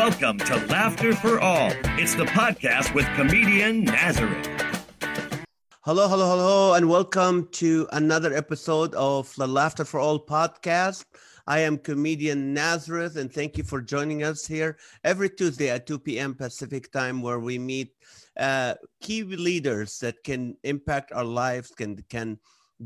Welcome to Laughter for All. It's the podcast with comedian Nazareth. Hello, hello, hello, and welcome to another episode of the Laughter for All podcast. I am comedian Nazareth, and thank you for joining us here every Tuesday at 2 p.m. Pacific time, where we meet uh, key leaders that can impact our lives, can can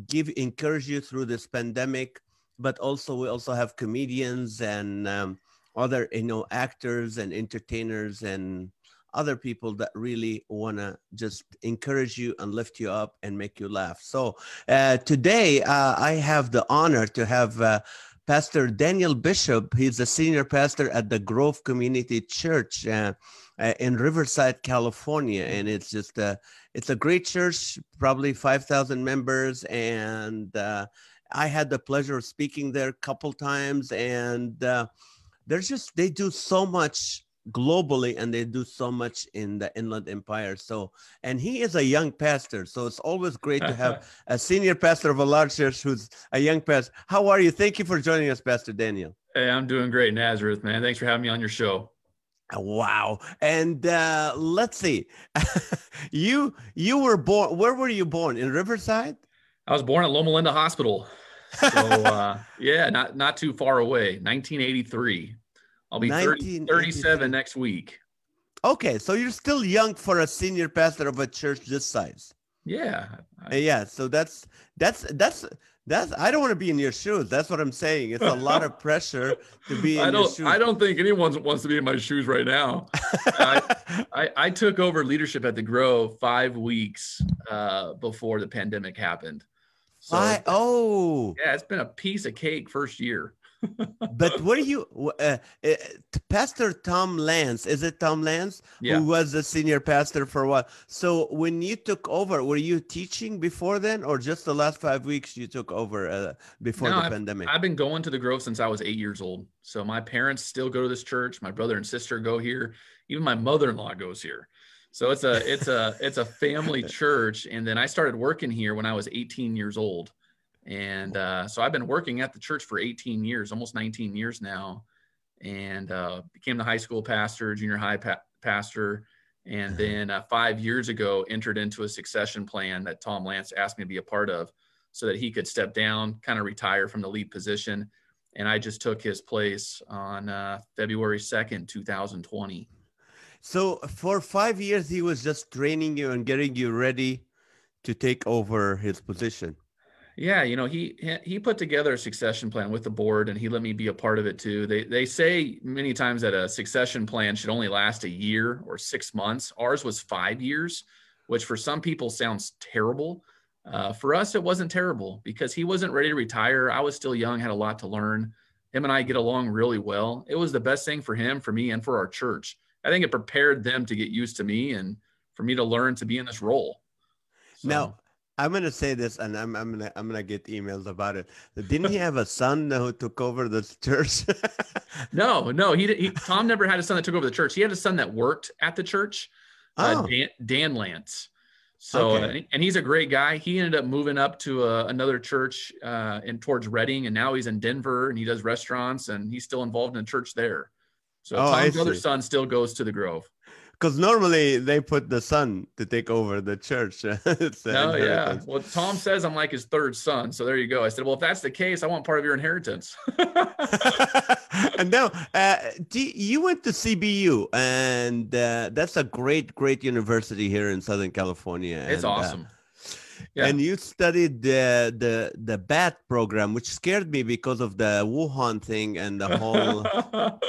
give encourage you through this pandemic. But also, we also have comedians and um, other you know actors and entertainers and other people that really want to just encourage you and lift you up and make you laugh. So uh, today uh, I have the honor to have uh, Pastor Daniel Bishop. He's a senior pastor at the Grove Community Church uh, uh, in Riverside, California, and it's just a it's a great church, probably five thousand members, and uh, I had the pleasure of speaking there a couple times, and there's just they do so much globally and they do so much in the inland empire. So and he is a young pastor so it's always great to have a senior pastor of a large church who's a young pastor. How are you? Thank you for joining us pastor daniel. Hey i'm doing great nazareth man. Thanks for having me on your show. Wow. And uh let's see. You you were born where were you born? In riverside? I was born at loma linda hospital so uh yeah not not too far away 1983 I'll be 30, 37 next week. Okay, so you're still young for a senior pastor of a church this size. Yeah. I, yeah, so that's that's that's that's I don't want to be in your shoes. That's what I'm saying. It's a lot of pressure to be in I don't, your shoes. I don't think anyone wants to be in my shoes right now. I, I, I, took over leadership at the Grove five weeks uh, before the pandemic happened. So, I, oh, yeah, it's been a piece of cake first year but what are you, uh, uh, Pastor Tom Lance? Is it Tom Lance yeah. who was the senior pastor for a while? So when you took over, were you teaching before then, or just the last five weeks you took over uh, before no, the I've, pandemic? I've been going to the Grove since I was eight years old. So my parents still go to this church. My brother and sister go here. Even my mother-in-law goes here. So it's a it's a it's a family church. And then I started working here when I was 18 years old. And uh, so I've been working at the church for 18 years, almost 19 years now, and uh, became the high school pastor, junior high pa- pastor. And then uh, five years ago, entered into a succession plan that Tom Lance asked me to be a part of so that he could step down, kind of retire from the lead position. And I just took his place on uh, February 2nd, 2020. So for five years, he was just training you and getting you ready to take over his position. Yeah, you know, he he put together a succession plan with the board and he let me be a part of it too. They they say many times that a succession plan should only last a year or 6 months. Ours was 5 years, which for some people sounds terrible. Uh, for us, it wasn't terrible because he wasn't ready to retire. I was still young, had a lot to learn. Him and I get along really well. It was the best thing for him, for me, and for our church. I think it prepared them to get used to me and for me to learn to be in this role. So. Now, I'm gonna say this, and I'm I'm gonna I'm gonna get emails about it. Didn't he have a son who took over the church? no, no, he, he Tom never had a son that took over the church. He had a son that worked at the church, uh, oh. uh, Dan, Dan, Lance. So, okay. and he's a great guy. He ended up moving up to a, uh, another church uh, in towards Redding, and now he's in Denver, and he does restaurants, and he's still involved in a church there. So oh, Tom's other son still goes to the Grove because normally they put the son to take over the church. oh yeah. Well, Tom says I'm like his third son, so there you go. I said, well, if that's the case, I want part of your inheritance. and now, uh, you went to CBU, and uh, that's a great, great university here in Southern California. It's and, uh, awesome. Uh, yeah. And you studied the the the BAT program, which scared me because of the Wuhan thing and the whole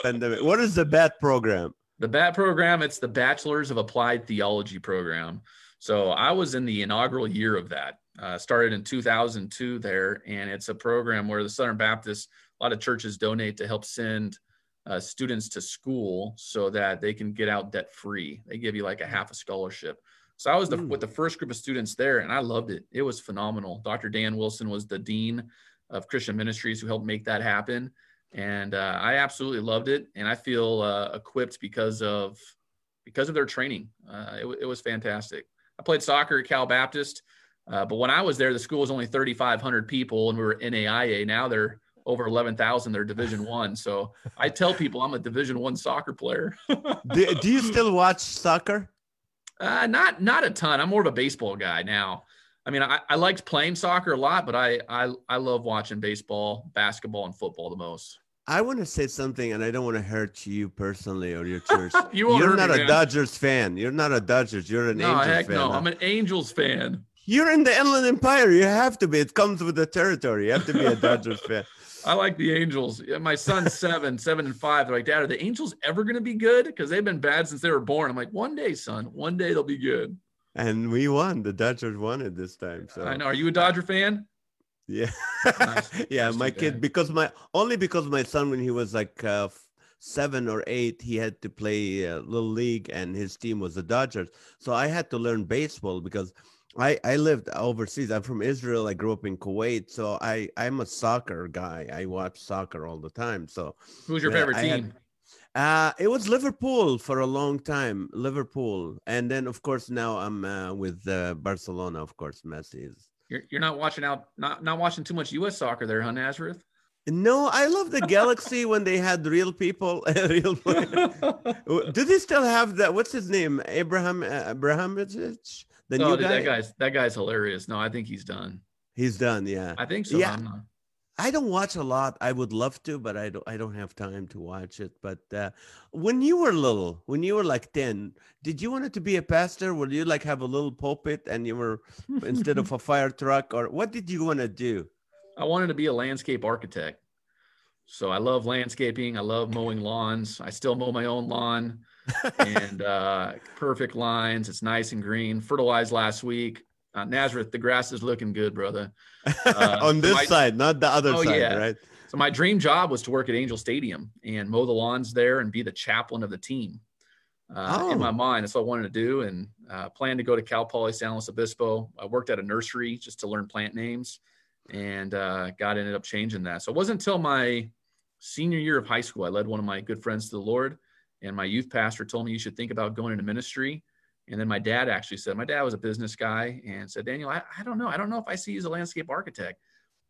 pandemic. What is the BAT program? The BAT program, it's the Bachelor's of Applied Theology program. So I was in the inaugural year of that. Uh, started in 2002 there, and it's a program where the Southern Baptist, a lot of churches donate to help send uh, students to school so that they can get out debt free. They give you like a half a scholarship. So I was the, with the first group of students there, and I loved it. It was phenomenal. Dr. Dan Wilson was the dean of Christian Ministries who helped make that happen and uh, I absolutely loved it, and I feel uh, equipped because of because of their training. Uh, it, it, was fantastic. I played soccer at Cal Baptist, uh, but when I was there, the school was only 3,500 people, and we were NAIA. Now they're over 11,000. They're Division One. So I tell people I'm a Division One soccer player. do, do you still watch soccer? Uh, not not a ton. I'm more of a baseball guy now. I mean, I, I liked playing soccer a lot, but I, I I love watching baseball, basketball, and football the most. I want to say something, and I don't want to hurt you personally or your church. you are not me, a man. Dodgers fan. You're not a Dodgers. You're an no, Angels heck fan. no. I'm an Angels fan. You're in the Inland Empire. You have to be. It comes with the territory. You have to be a Dodgers fan. I like the Angels. My son's seven, seven and five. They're like, Dad, are the Angels ever going to be good? Because they've been bad since they were born. I'm like, one day, son, one day they'll be good. And we won. The Dodgers won it this time. So I know. Are you a Dodger fan? Yeah, Nice. yeah. Nice My kid, because my only because my son, when he was like uh, seven or eight, he had to play uh, little league, and his team was the Dodgers. So I had to learn baseball because I I lived overseas. I'm from Israel. I grew up in Kuwait, so I I'm a soccer guy. I watch soccer all the time. So Who's your Yeah, favorite I had- team? Uh, it was Liverpool for a long time. Liverpool, and then of course now I'm uh, with uh, Barcelona. Of course, Messi is. You're, you're not watching out, not not watching too much U.S. soccer there, huh, Nazareth? No, I love the Galaxy when they had real people, real. Do they still have that? What's his name? Abraham uh, Abramovich, the oh, new dude, guy. that guy's that guy's hilarious. No, I think he's done. He's done. Yeah, I think so. Yeah. I don't watch a lot. I would love to, but I don't. I don't have time to watch it. But uh, when you were little, when you were like ten, did you want to be a pastor? Would you like have a little pulpit and you were instead of a fire truck, or what did you want to do? I wanted to be a landscape architect. So I love landscaping. I love mowing lawns. I still mow my own lawn and uh, perfect lines. It's nice and green. Fertilized last week. Uh, Nazareth, the grass is looking good, brother. Uh, On so this my- side, not the other Oh, side, yeah. right? So my dream job was to work at Angel Stadium and mow the lawns there and be the chaplain of the team. Uh, In my Oh. mind, that's what I wanted to do, and uh, planned to go to Cal Poly San Luis Obispo. I worked at a nursery just to learn plant names, and uh, God ended up changing that. So it wasn't until my senior year of high school I led one of my good friends to the Lord, and my youth pastor told me you should think about going into ministry. And then my dad actually said, my dad was a business guy, and said, Daniel, I, I don't know, I don't know if I see you as a landscape architect.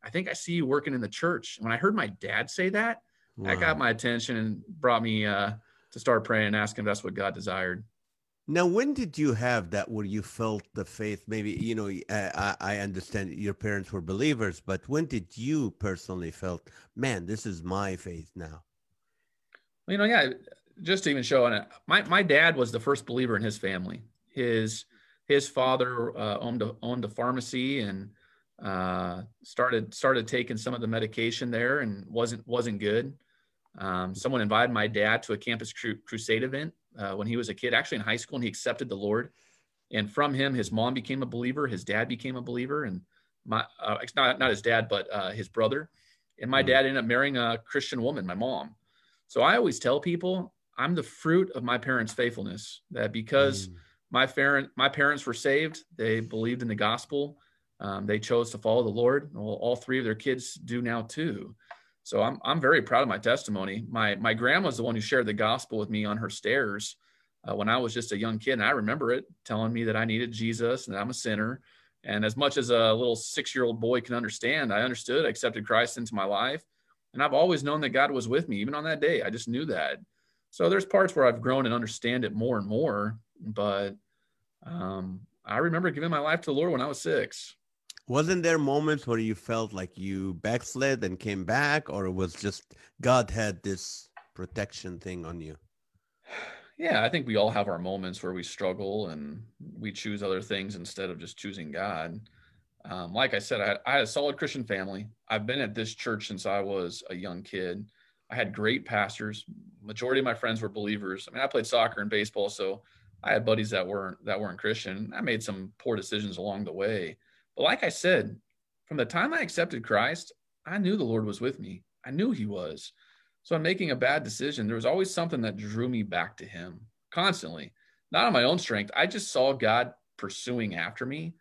I think I see you working in the church. When I heard my dad say that, that got my attention and brought me uh, to start praying and asking if that's what God desired. Now, when did you have that where you felt the faith? Maybe, you know, I, I I understand your parents were believers, but when did you personally felt, man, this is my faith now? Well, you know, yeah, just to even show on it, my, my dad was the first believer in his family. His his father uh, owned a, owned a pharmacy and uh, started started taking some of the medication there and wasn't wasn't good. Um, someone invited my dad to a campus cru- crusade event uh, when he was a kid, actually in high school, and he accepted the Lord. And from him, his mom became a believer, his dad became a believer, and my uh, it's not not his dad, but uh, his brother. And my Mm. dad ended up marrying a Christian woman, my mom. So I always tell people I'm the fruit of my parents' faithfulness. That because Mm. my parent my parents were saved, they believed in the gospel. Um, they chose to follow the Lord. Well, all three of their kids do now too. So I'm I'm very proud of my testimony. My my grandma's the one who shared the gospel with me on her stairs uh, when I was just a young kid, and I remember it telling me that I needed Jesus and that I'm a sinner. And as much as a little six year old boy can understand, I understood. I accepted Christ into my life, and I've always known that God was with me, even on that day. I just knew that. So there's parts where I've grown and understand it more and more, but um, I remember giving my life to the Lord when I was six. Wasn't there moments where you felt like you backslid and came back, or it was just God had this protection thing on you? Yeah, I think we all have our moments where we struggle and we choose other things instead of just choosing God. Um, like I said, I I had a solid Christian family. I've been at this church since I was a young kid. I had great pastors. Majority of my friends were believers. I mean, I played soccer and baseball, so I had buddies that weren't that weren't Christian. I made some poor decisions along the way. But like I said, from the time I accepted Christ, I knew the Lord was with me. I knew He was. So I'm making a bad decision, there was always something that drew me back to Him constantly, not on my own strength. I just saw God pursuing after me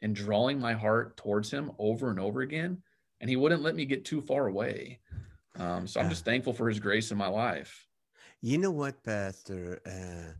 and drawing my heart towards Him over and over again, and He wouldn't let me get too far away. Um, so I'm just thankful for His grace in my life. You know what, Pastor? Uh,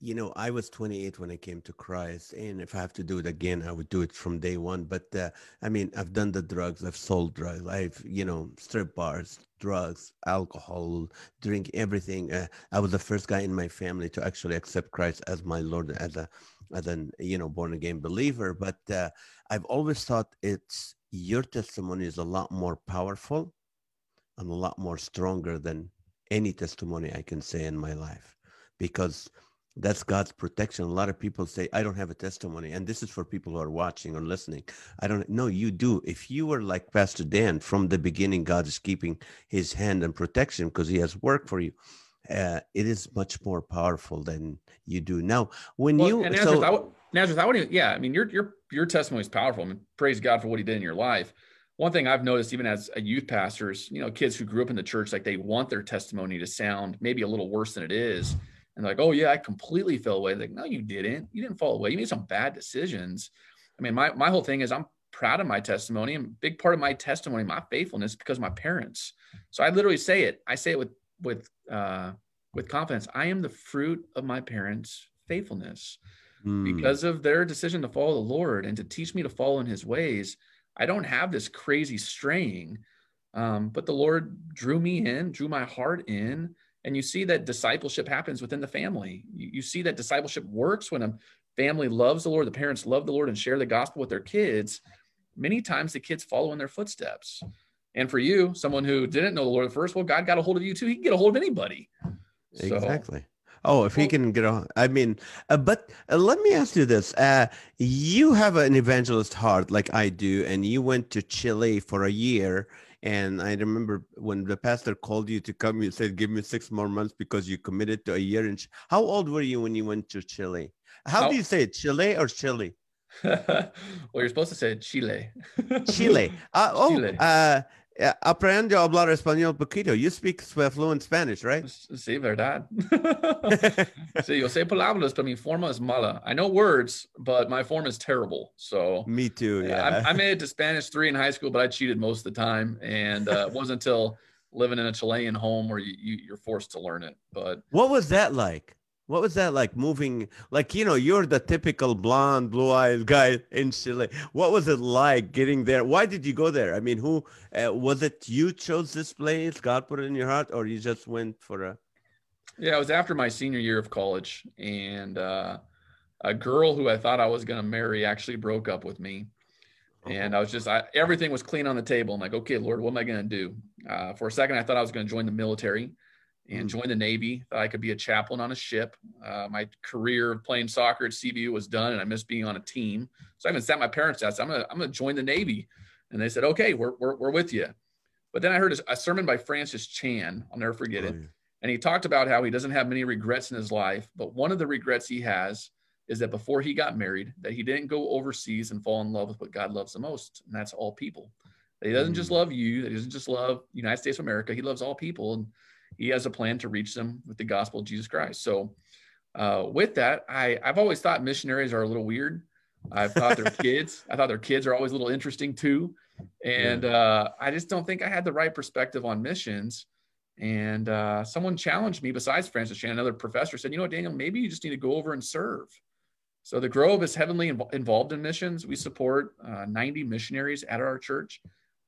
you know, I was 28 when I came to Christ, and if I have to do it again, I would do it from day one. But uh, I mean, I've done the drugs, I've sold drugs, I've you know, strip bars, drugs, alcohol, drink, everything. Uh, I was the first guy in my family to actually accept Christ as my Lord, as a as an you know born again believer. But uh, I've always thought it's your testimony is a lot more powerful and a lot more stronger than any testimony I can say in my life because that's God's protection. A lot of people say, I don't have a testimony. And this is for people who are watching or listening. I don't know. You do. If you were like Pastor Dan, from the beginning, God is keeping his hand and protection because he has work for you. Uh, it is much more powerful than you do now. When well, you, and Nazareth, so, I Nazareth, I wouldn't, yeah, I mean, your, your, your testimony is powerful. I mean, praise God for what he did in your life. One thing I've noticed, even as a youth pastor, is you know, kids who grew up in the church, like they want their testimony to sound maybe a little worse than it is and like, oh yeah, I completely fell away. Like, no, you didn't. You didn't fall away. You made some bad decisions. I mean, my my whole thing is I'm proud of my testimony, and big part of my testimony, my faithfulness, because my parents. So I literally say it. I say it with with uh, with confidence. I am the fruit of my parents' faithfulness, mm. because of their decision to follow the Lord and to teach me to follow in His ways. I don't have this crazy straying, um, but the Lord drew me in, drew my heart in and you see that discipleship happens within the family. You, you, see that discipleship works when a family loves the Lord, the parents love the Lord and share the gospel with their kids. Many times the kids follow in their footsteps. And for you, someone who didn't know the Lord at first, well, God got a hold of you too. He can get a hold of anybody. So, exactly. Oh, if he can get on, I mean, uh, but uh, let me ask you this: uh, you have an evangelist heart, like I do, and you went to Chile for a year and I remember when the pastor called you to come, you said, "Give me six more months because you committed to a year." And how old were you when you went to Chile? How, do you say it, Chile or Chile? well, you're supposed to say Chile. Chile. Uh, oh, Chile. Uh, aprendo a hablar español poquito. You speak fluent Spanish, right? Sí, verdad. sí, yo sé palabras, pero mi forma es mala. I know words, but my form is terrible. So me too. Yeah, I, I made it to Spanish three in high school, but I cheated most of the time, and uh, it wasn't until living in a Chilean home where you, you you're forced to learn it. But what was that like? What was that like moving? Like, you know, you're the typical blonde, blue eyed guy in Chile. What was it like getting there? Why did you go there? I mean, who uh, was it you chose this place? God put it in your heart, or you just went for a. Yeah, it was after my senior year of college. And uh, a girl who I thought I was going to marry actually broke up with me. And I was just, I, everything was clean on the table. I'm like, okay, Lord, what am I going to do? Uh, for a second, I thought I was going to join the military and mm. joined the Navy. Thought I could be a chaplain on a ship. Uh, my career of playing soccer at CBU was done, and I missed being on a team. So I even sat my parents out. I'm gonna I'm gonna join the Navy, and they said, okay, we're we're, we're with you. But then I heard a sermon by Francis Chan. I'll never forget oh, it. Yeah. And he talked about how he doesn't have many regrets in his life, but one of the regrets he has is that before he got married, that he didn't go overseas and fall in love with what God loves the most, and that's all people. That he doesn't mm. just love you, that he doesn't just love United States of America, he loves all people. And he has a plan to reach them with the gospel of Jesus Christ. So, uh, with that, I, I've always thought missionaries are a little weird. I've thought their kids, I thought their kids are always a little interesting too. And uh, I just don't think I had the right perspective on missions. And uh, someone challenged me, besides Francis Chan, another professor said, You know what, Daniel, maybe you just need to go over and serve. So the Grove is heavily inv- involved in missions. We support uh, 90 missionaries at our church.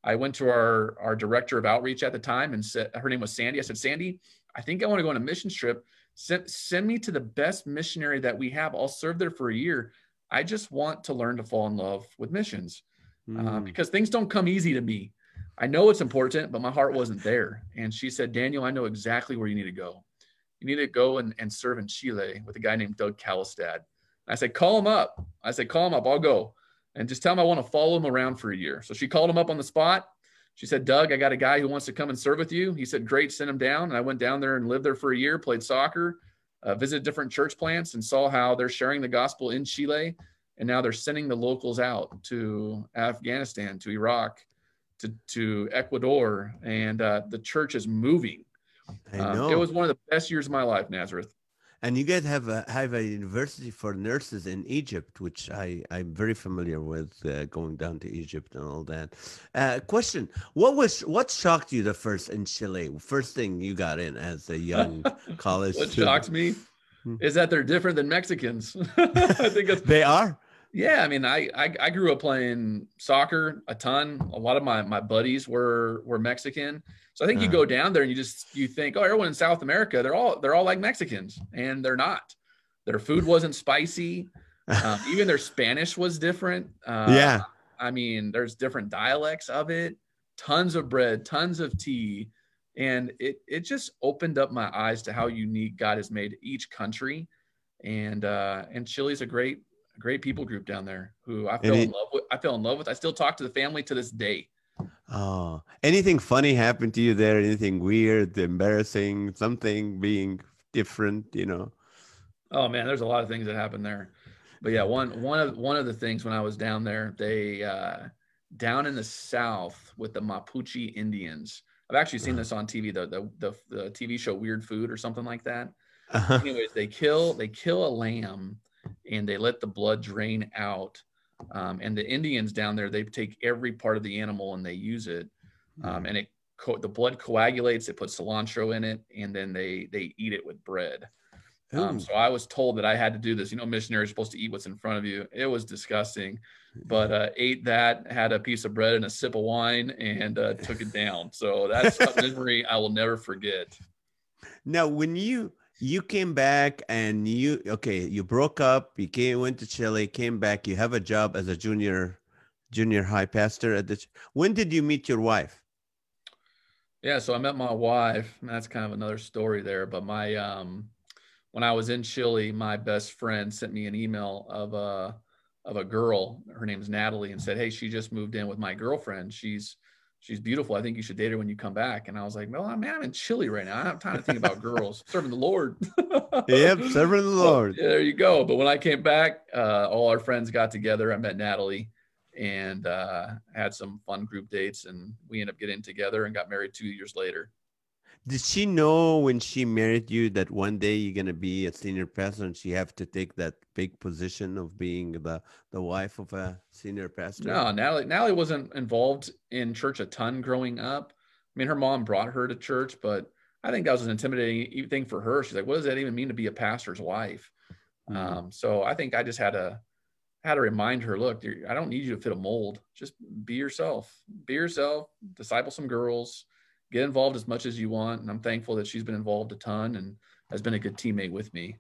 I went to our our director of outreach at the time and said her name was Sandy. I said, Sandy, I think I want to go on a mission trip. Send, send me to the best missionary that we have. I'll serve there for a year. I just want to learn to fall in love with missions mm. uh, hmm. because things don't come easy to me. I know it's important, but my heart wasn't there. And she said, Daniel, I know exactly where you need to go. You need to go and, and serve in Chile with a guy named Doug Calistad. I said, call him up. I said, call him up. I'll go and just tell him I want to follow him around for a year. So she called him up on the spot. She said, Doug, I got a guy who wants to come and serve with you. He said, Great, send him down. And I went down there and lived there for a year, played soccer, uh, visited different church plants, and saw how they're sharing the gospel in Chile. And now they're sending the locals out to Afghanistan, to Iraq, to, to Ecuador. And uh, the church is moving. I know. Um, it was one of the best years of my life, Nazareth. And you guys have a have a university for nurses in Egypt, which I I'm very familiar with, uh, going down to Egypt and all that. Uh, question: What was what shocked you the first in Chile? First thing you got in as a young college. what student? shocked me? Is that they're different than Mexicans. I think They are. yeah, I mean, I, I I grew up playing soccer a ton. A lot of my my buddies were were Mexican, so I think you go down there and you just you think, oh, everyone in South America, they're all they're all like Mexicans, and they're not. Their food wasn't spicy. Um, even their Spanish was different. Uh, yeah. I mean, there's different dialects of it. Tons of bread, tons of tea, and it it just opened up my eyes to how unique God has made each country, and uh, and Chile's a great great people group down there who I fell And in love with. I fell in love with. I still talk to the family to this day. Oh, anything funny happened to you there? Anything weird, embarrassing, something being different, you know? Oh man, there's a lot of things that happened there. But yeah, one one of one of the things when I was down there, they uh down in the south with the Mapuche Indians. I've actually seen this on TV, the the the, the TV show Weird Food or something like that. Uh-huh. Anyways, they kill they kill a lamb and they let the blood drain out. Um, and the Indians down there, they take every part of the animal and they use it. Um, and it co- the blood coagulates. They put cilantro in it, and then they they eat it with bread. Um, so I was told that I had to do this. You know, missionaries supposed to eat what's in front of you. It was disgusting, but uh, ate that, had a piece of bread and a sip of wine, and uh, took it down. So that's a memory I will never forget. Now, when you you came back and you okay, you broke up, you came went to Chile, came back, you have a job as a junior junior high pastor at the. When did you meet your wife? Yeah, so I met my wife. and that's kind of another story there. But my um, when I was in Chile, my best friend sent me an email of a of a girl. Her name's Natalie, and said, "Hey, she just moved in with my girlfriend. She's she's beautiful. I think you should date her when you come back." And I was like, "Well, I'm, I'm in Chile right now. I don't have time to think about girls. Serving the Lord." Yep, serving the Lord. yeah, there you go. But when I came back, uh, all our friends got together. I met Natalie and uh, had some fun group dates, and we ended up getting together and got married two years later. Did she know when she married you that one day you're gonna be a senior pastor and she have to take that big position of being the the wife of a senior pastor? No, Natalie, Natalie wasn't involved in church a ton growing up. I mean, her mom brought her to church, but I think that was an intimidating thing for her. She's like, what does that even mean to be a pastor's wife? Mhm. Um, so I think I just had to had to remind her, look, I don't need you to fit a mold. Just be yourself. Be yourself. Disciple some girls. Get involved as much as you want. And I'm thankful that she's been involved a ton and has been a good teammate with me.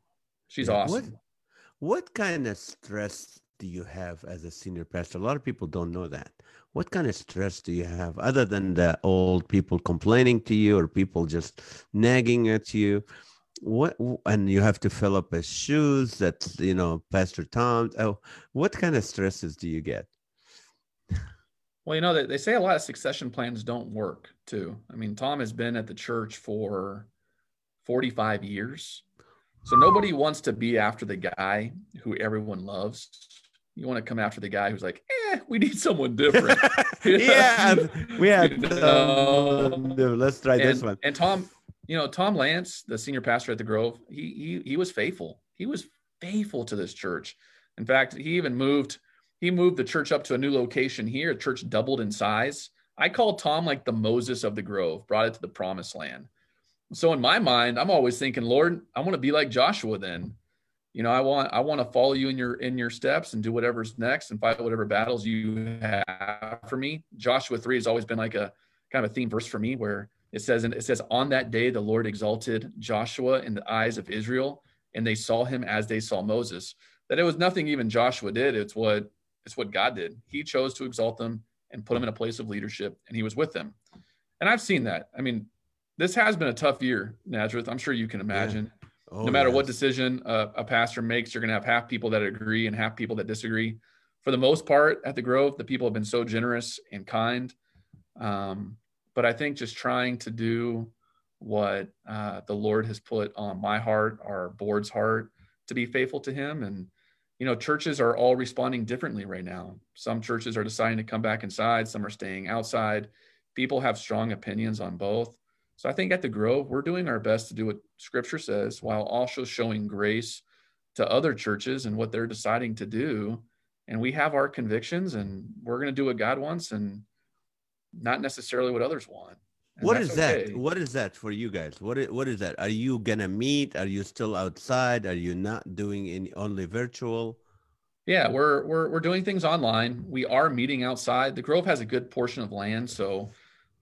She's awesome. What what kind of stress do you have as a senior pastor? A lot of people don't know that. What kind of stress do you have other than the old people complaining to you or people just nagging at you? What and you have to fill up his shoes. That's you know, Pastor Tom. Oh, what kind of stresses do you get? Well, you know, they, they say a lot of succession plans don't work too. I mean, Tom has been at the church for 45 years. So nobody wants to be after the guy who everyone loves. You want to come after the guy who's like, eh, we need someone different. yeah, we had. You know? um, let's try this one. and Tom, you know, Tom Lance, the senior pastor at the Grove, he he he was faithful. He was faithful to this church. In fact, he even moved he moved the church up to a new location here. The church doubled in size. I call Tom like the Moses of the Grove, brought it to the promised land. So in my mind, I'm always thinking, Lord, I want to be like Joshua then. You know, I want I want to follow you in your in your steps and do whatever's next and fight whatever battles you have for me. Joshua 3 has always been like a kind of a theme verse for me where it says and it says on that day the Lord exalted Joshua in the eyes of Israel and they saw him as they saw Moses. That it was nothing even Joshua did, it's what it's what God did. He chose to exalt them and put them in a place of leadership and he was with them. And I've seen that. I mean, this has been a tough year, Nazareth. I'm sure you can imagine. Oh, no matter what decision a, a pastor makes, you're going to have half people that agree and half people that disagree. For the most part, at the Grove, the people have been so generous and kind. Um, but I think just trying to do what uh, the Lord has put on my heart, our board's heart, to be faithful to Him. And, you know, churches are all responding differently right now. Some churches are deciding to come back inside, some are staying outside. People have strong opinions on both. So I think at the Grove, we're doing our best to do what Scripture says while also showing grace to other churches and what they're deciding to do. And we have our convictions and we're going to do what God wants and not necessarily what others want. And What that's that? What is that for you guys? What is, what is that? Are you gonna meet? Are you still outside? Are you not doing any only virtual? Yeah, we're we're we're doing things online. We are meeting outside. The Grove has a good portion of land, so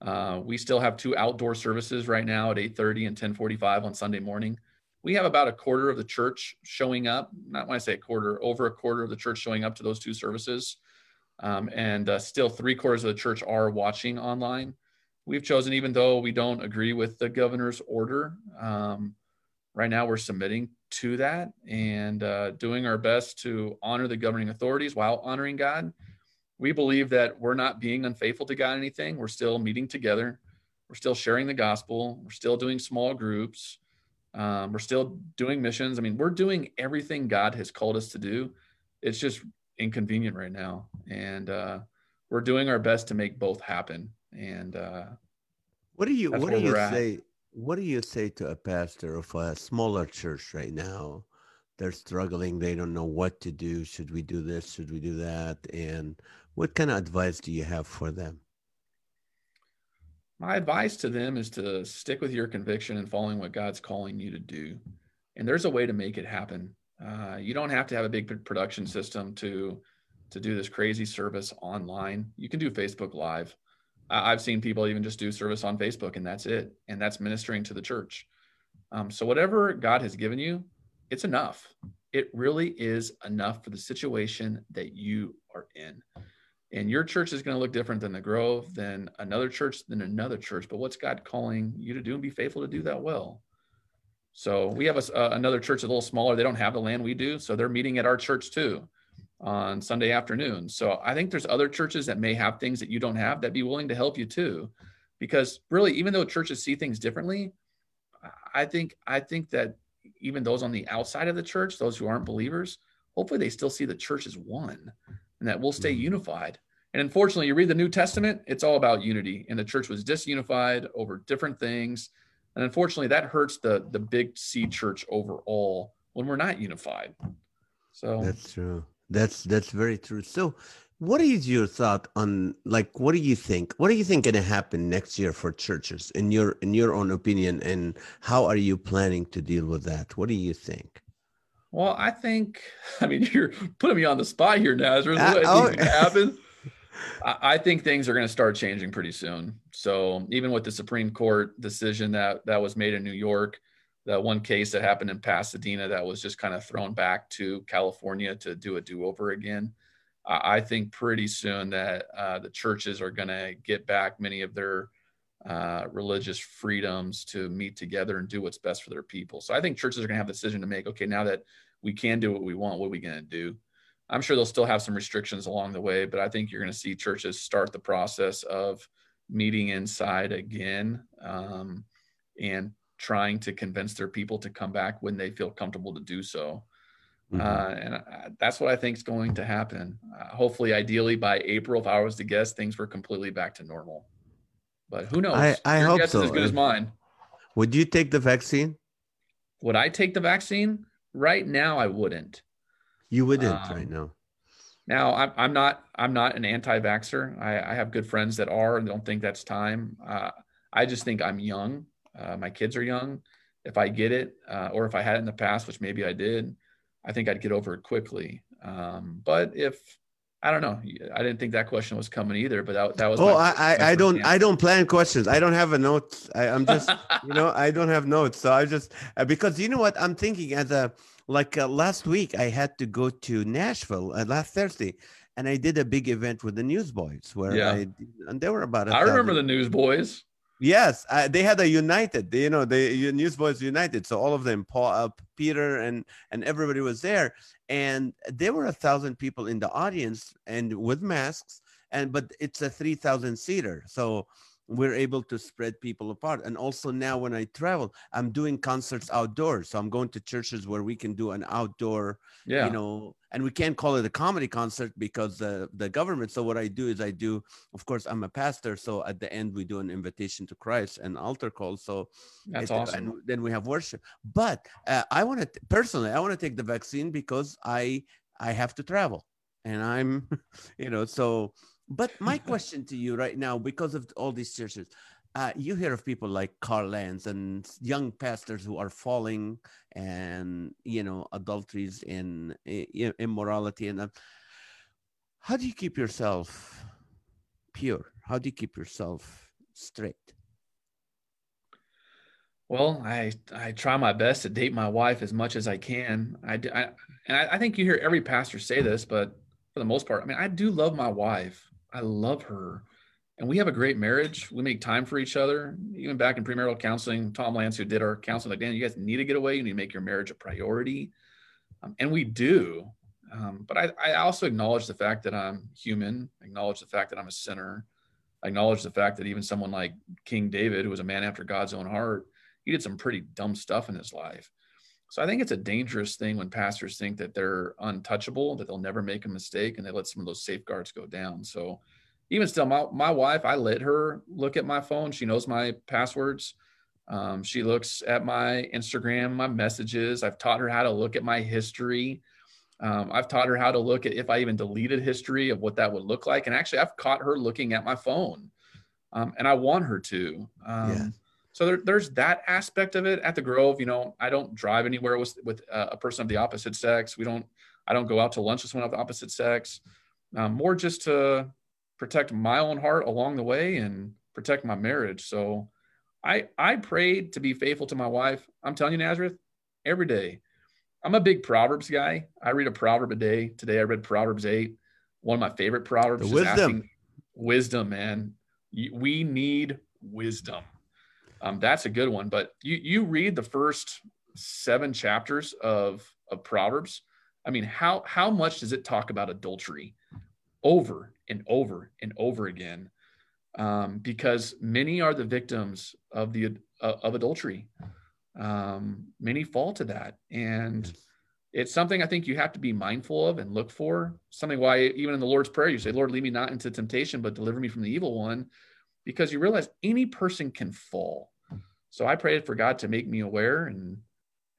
uh, we still have two outdoor services right now at 8:30 and 10:45 on Sunday morning. We have about a quarter of the church showing up. Not when I say a quarter, over a quarter of the church showing up to those two services, um, and uh, still three quarters of the church are watching online. We've chosen, even though we don't agree with the governor's order, um, right now we're submitting to that and uh, doing our best to honor the governing authorities while honoring God. We believe that we're not being unfaithful to God in anything. We're still meeting together. We're still sharing the gospel. We're still doing small groups. Um, we're still doing missions. I mean, we're doing everything God has called us to do. It's just inconvenient right now. And uh, we're doing our best to make both happen. And uh, What do you what do you at. say? What do you say to a pastor of a smaller church right now? They're struggling. They don't know what to do. Should we do this? Should we do that? And what kind of advice do you have for them? my advice to them is to stick with your conviction and following what God's calling you to do. And there's a way to make it happen. Uh, you don't have to have a big production system to to do this crazy service online. You can do Facebook Live. I've seen people even just do service on Facebook, and that's it. And that's ministering to the church. Um, so whatever God has given you, it's enough. It really is enough for the situation that you are in and your church is going to look different than the grove than another church than another church but what's god calling you to do and be faithful to do that well so we have a, uh, another church a little smaller they don't have the land we do so they're meeting at our church too on sunday afternoon so i think there's other churches that may have things that you don't have that be willing to help you too because really even though churches see things differently i think i think that even those on the outside of the church those who aren't believers hopefully they still see the church as one and that we'll stay Mhm. unified. And unfortunately, you read the New Testament, it's all about unity, and the church was disunified over different things. And unfortunately, that hurts the the big C church overall when we're not unified. So That's true. That's that's very true. So, what is your thought on like what do you think? What do you think going to happen next year for churches in your in your own opinion and how are you planning to deal with that? What do you think? Well, I think, I mean, you're putting me on the spot here, Nazareth. Uh, What I oh. think can happen? I, I think things are going to start changing pretty soon. So even with the Supreme Court decision that that was made in New York, that one case that happened in Pasadena that was just kind of thrown back to California to do a do-over again. I think pretty soon that uh, the churches are going to get back many of their uh, religious freedoms to meet together and do what's best for their people. So I think churches are going to have the decision to make. Okay, now that we can do what we want, what are we going to do? I'm sure they'll still have some restrictions along the way, but I think you're going to see churches start the process of meeting inside again um, and trying to convince their people to come back when they feel comfortable to do so. Mhm. Uh, and uh, that's what I think is going to happen. Uh, hopefully, ideally by April, if I was to guess, things were completely back to normal. But who knows? I- I Your hope guess is as good as mine. Would you take the vaccine? Would I take the vaccine? Right now, I wouldn't. You wouldn't Um, right now. Now, I'm, I'm not I'm not an anti-vaxxer. I, I have good friends that are and don't think that's time. Uh, I just think I'm young. Uh, my kids are young. If I get it, uh, or if I had it in the past, which maybe I did, I think I'd get over it quickly. Um, but if I don't know, I didn't think that question was coming either. But that, that was Oh, my- I, my I, don't answer. I don't plan questions. I don't have a note. I, I'm just you know I don't have notes. So I just uh, because you know what I'm thinking as a like uh, last week I had to go to Nashville uh, last Thursday, and I did a big event with the Newsboys where Yeah. I and they were about. a I remember the Newsboys. Yes, uh, they had a united. You know, the Newsboys United. So all of them, Paul, uh, Peter, and and everybody was there, and there were a thousand people in the audience and with masks, and but it's a three thousand seater, so we're able to spread people apart. And also now when I travel, I'm doing concerts outdoors, so I'm going to churches where we can do an outdoor Yeah. you know and we can't call it a comedy concert because the the government so what i do is i do of course i'm a pastor so at the end we do an invitation to christ and altar call so That's awesome. and then we have worship but uh, i want to personally i want to take the vaccine because i i have to travel and i'm you know so but my question to you right now because of all these churches uh, you hear of people like Carl Lentz and young pastors who are falling and you know adulteries and immorality and uh, how do you keep yourself pure? How do you keep yourself straight? Well i i try my best to date my wife as much as i can. I, I and I, I think you hear every pastor say this but for the most part i mean i do love my wife i love her and we have a great marriage. We make time for each other. Even back in premarital counseling, Tom Lance, who did our counseling, like, Dan, you guys need to get away. You need to make your marriage a priority. Um, and we do. Um, but I, I, also acknowledge the fact that I'm human, acknowledge the fact that I'm a sinner, acknowledge the fact that even someone like King David, who was a man after God's own heart, he did some pretty dumb stuff in his life. So I think it's a dangerous thing when pastors think that they're untouchable, that they'll never make a mistake, and they let some of those safeguards go down. So even still, my, my wife, I let her look at my phone. She knows my passwords. Um, she looks at my Instagram, my messages. I've taught her how to look at my history. Um, I've taught her how to look at if I even deleted history of what that would look like. And actually, I've caught her looking at my phone, um, and I want her to. Um. So there, there's that aspect of it at the Grove. You know, I don't drive anywhere with with uh, a person of the opposite sex. We don't. I don't go out to lunch with someone of the opposite sex. Um, more just to protect my own heart along the way and protect my marriage. So I I prayed to be faithful to my wife. I'm telling you, Nazareth, every day. I'm a big Proverbs guy. I read a proverb a day. Today I read Proverbs 8. One of my favorite proverbs the wisdom. wisdom, man. We need wisdom. Um, that's a good one. But you you read the first seven chapters of of Proverbs. I mean, how how much does it talk about adultery? Over and over and over again um, because many are the victims of the uh, of adultery. Um, many fall to that, and it's something I think you have to be mindful of and look for. Something why even in the Lord's prayer you say, "Lord, lead me not into temptation, but deliver me from the evil one," because you realize any person can fall. So I prayed for God to make me aware and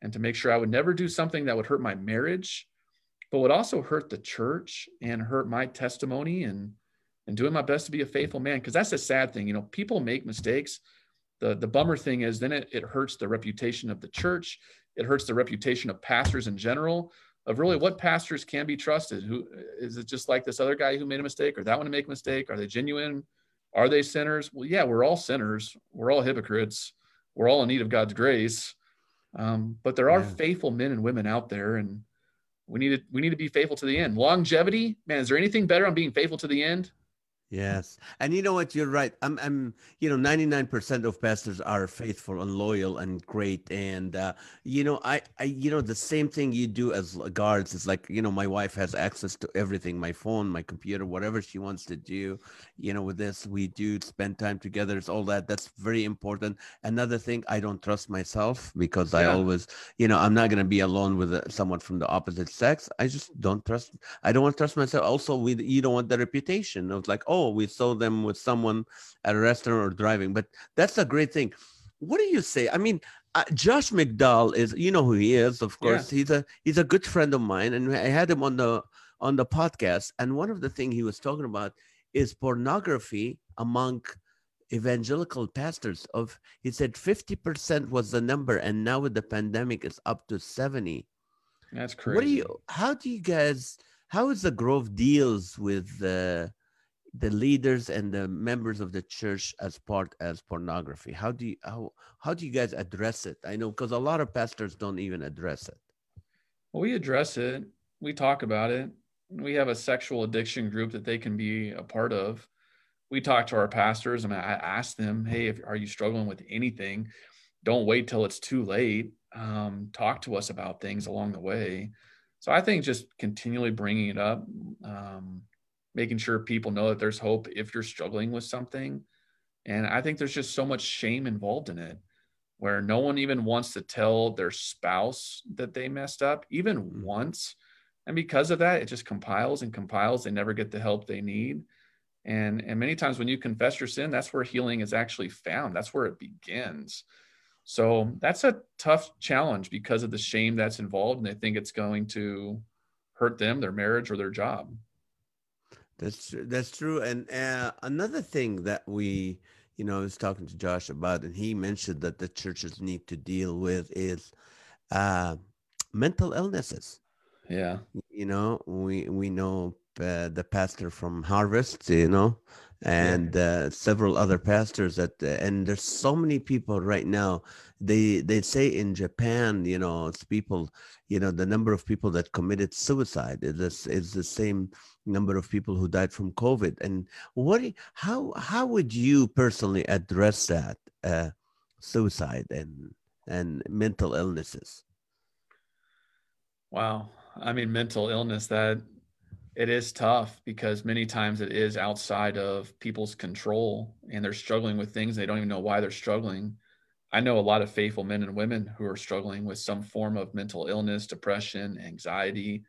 and to make sure I would never do something that would hurt my marriage but would also hurt the church and hurt my testimony and and doing my best to be a faithful man. Because that's a sad thing you know people make mistakes. The the bummer thing is then it, it hurts the reputation of the church. It hurts the reputation of pastors in general of really what pastors can be trusted. Who is it just like this other guy who made a mistake or that one to make a mistake? Are they genuine? Are they sinners? Well yeah we're all sinners. We're all hypocrites we're all in need of god's grace um, but there are yeah. faithful men and women out there and we need to we need to be faithful to the end. Longevity, man, is there anything better on being faithful to the end? Yes. And you know what? You're right. I'm, I'm, you know, 99% of pastors are faithful and loyal and great. And, uh, you know, I, I, you know, the same thing you do as guards is like, you know, my wife has access to everything, my phone, my computer, whatever she wants to do, you know, with this, we do spend time together. It's all that. That's very important. Another thing, I don't trust myself because yeah. I always, you know, I'm not going to be alone with uh, someone from the opposite sex. I just don't trust. I don't want to trust myself. Also, we, you don't want the reputation of like, oh, oh, we saw them with someone at a restaurant or driving. But that's a great thing. What do you say? I mean, uh, Josh McDowell is, you know who he is, of course. Yeah. He's a he's a good friend of mine, and I had him on the on the podcast. And one of the things he was talking about is pornography among evangelical pastors. Of he said fifty percent was the number, and now with the pandemic, it's up to seventy. That's crazy. What do you? How do you guys? How is the Grove deals with uh, the leaders and the members of the church as part as pornography? How do you how how do you guys address it? I know because a lot of pastors don't even address it. Well we address it. We talk about it. We have a sexual addiction group that they can be a part of. We talk to our pastors. I, mean, I ask them hey if, are you struggling with anything? Don't wait till it's too late. Um, talk to us about things along the way. So i think just continually bringing it up um, making sure people know that there's hope if you're struggling with something. And I think there's just so much shame involved in it where no one even wants to tell their spouse that they messed up, even mm-hmm. once. And because of that, it just compiles and compiles. They never get the help they need. And, and many times when you confess your sin, that's where healing is actually found. That's where it begins. So that's a tough challenge because of the shame that's involved. And they think it's going to hurt them, their marriage, or their job. That's true. that's true. And uh, another thing that we, you know, I was talking to Josh about, and he mentioned that the churches need to deal with is uh, mental illnesses. Yeah. You know, we we know uh, the pastor from Harvest, you know, and uh, several other pastors that uh, and there's so many people right now they they say in japan you know it's people you know the number of people that committed suicide is this is the same number of people who died from covid. And what how how would you personally address that uh, suicide and and mental illnesses? Wow. I mean mental illness that it is tough because many times it is outside of people's control and they're struggling with things they don't even know why they're struggling. I know a lot of faithful men and women who are struggling with some form of mental illness, depression, anxiety.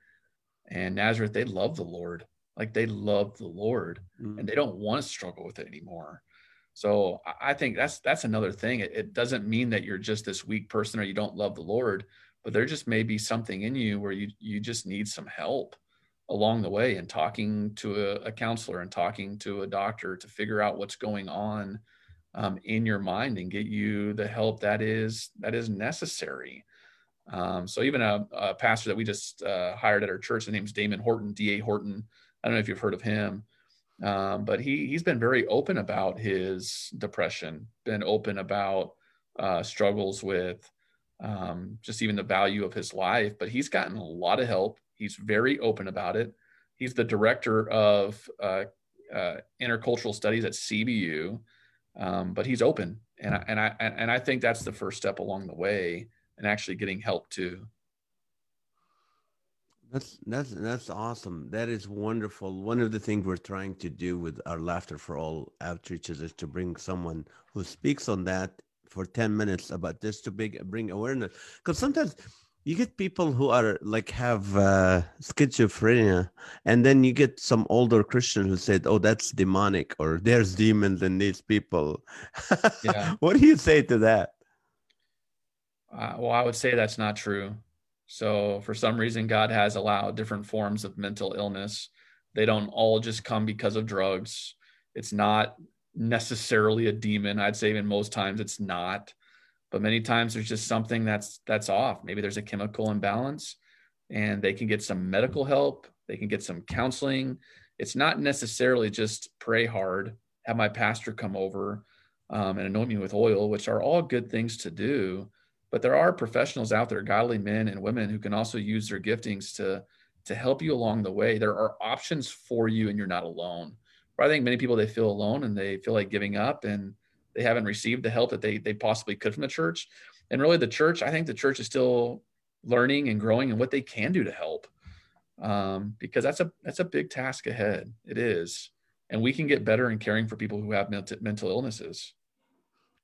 And Nazareth, they love the Lord. Like they love the Lord mm. and they don't want to struggle with it anymore. So I think that's that's another thing. It, it doesn't mean that you're just this weak person or you don't love the Lord, but there just may be something in you where you you just need some help along the way and talking to a, a, counselor and talking to a doctor to figure out what's going on um, in your mind and get you the help that is that is necessary. Um, so even a, a, pastor that we just uh, hired at our church, his name's Damon Horton, D.A. Horton. I don't know if you've heard of him, um, but he he's been very open about his depression, been open about uh, struggles with um, just even the value of his life. But he's gotten a lot of help He's very open about it. He's the director of uh, uh, intercultural studies at CBU, um, but he's open, and I, and I and I think that's the first step along the way, and actually getting help too. That's that's that's awesome. That is wonderful. One of the things we're trying to do with our Laughter for All outreaches is to bring someone who speaks on that for 10 minutes about this to big bring awareness. Because sometimes you get people who are like have uh, schizophrenia and then you get some older christian who said oh that's demonic or there's demons in these people. Yeah. what do you say to that? Uh, well i would say that's not true. So for some reason god has allowed different forms of mental illness. They don't all just come because of drugs. It's not necessarily a demon. I'd say even most times it's not but many times there's just something that's that's off. Maybe there's a chemical imbalance and they can get some medical help. They can get some counseling. It's not necessarily just pray hard have my pastor come over um, and anoint me with oil which are all good things to do but there are professionals out there godly men and women who can also use their giftings to to help you along the way. There are options for you and you're not alone. But i think many people they feel alone and they feel like giving up and they haven't received the help that they they possibly could from the church. And really, the church, I think the church is still learning and growing and what they can do to help, um, because that's a that's a big task ahead. It is, and we can get better in caring for people who have mental mental illnesses.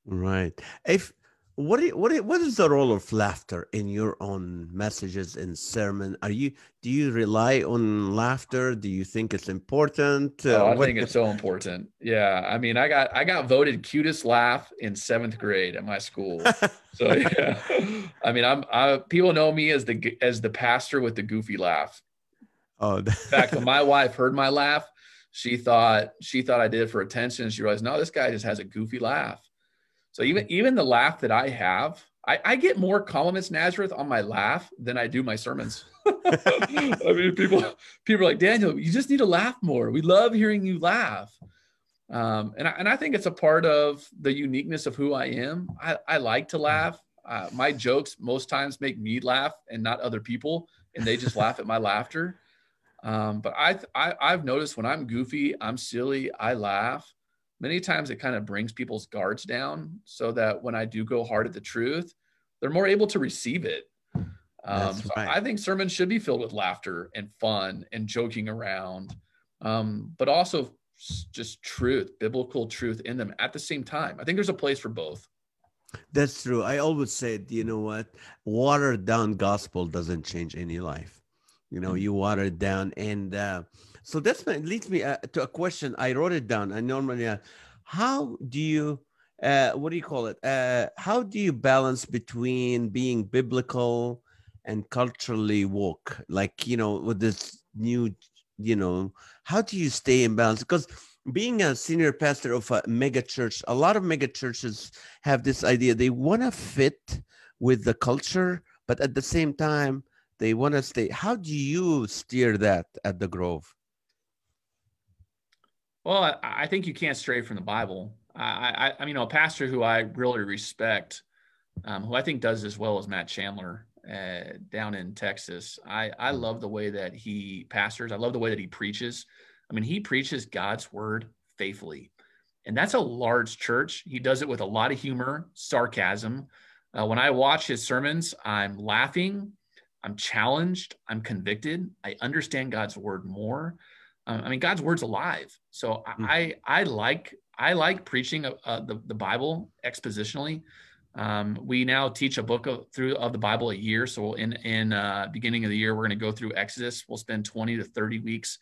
Right. If what do you, what what is the role of laughter in your own messages and sermon? Are you do you rely on laughter? Do you think it's important? Uh, oh, I think it's so important. Yeah, I mean, I got I got voted cutest laugh in seventh grade at my school. so yeah, I mean, I'm I, people know me as the as the pastor with the goofy laugh. Oh, in fact, when my wife heard my laugh, she thought she thought I did it for attention. She realized, no, this guy just has a goofy laugh. So even even the laugh that I have, I, I get more compliments Nazareth on my laugh than I do my sermons. I mean, people people are like Daniel, you just need to laugh more. We love hearing you laugh. Um, and I, and I think it's a part of the uniqueness of who I am. I, I like to laugh. Uh, my jokes most times make me laugh and not other people, and they just laugh at my laughter. Um, but I, I I've noticed when I'm goofy, I'm silly, I laugh many times it kind of brings people's guards down so that when I do go hard at the truth, they're more able to receive it. Um, so right. I think sermons should be filled with laughter and fun and joking around, um, but also just truth, biblical truth in them at the same time. I think there's a place for both. That's true. I always said, you know what? Watered down gospel doesn't change any life. You know, mm-hmm. you water it down and uh, so that's my, leads me uh, to a question. I wrote it down. I normally, uh, how do you, uh, what do you call it? Uh, how do you balance between being biblical and culturally woke? Like, you know, with this new, you know, how do you stay in balance? Because being a senior pastor of a mega church, a lot of mega churches have this idea they want to fit with the culture, but at the same time, they want to stay. How do you steer that at the Grove? Well, I, I think you can't stray from the Bible. I, I, I mean, a pastor who I really respect, um, who I think does as well as Matt Chandler uh, down in Texas. I, I love the way that he pastors. I love the way that he preaches. I mean, he preaches God's word faithfully. And that's a large church. He does it with a lot of humor, sarcasm. Uh, when I watch his sermons, I'm laughing, I'm challenged, I'm convicted. I understand God's word more. Uh, I mean, God's word's alive. So mm. I, I like I like preaching uh, the, the Bible expositionally. Um, we now teach a book of, through of the Bible a year. So in in uh, beginning of the year, we're going to go through Exodus. We'll spend 20 to 30 weeks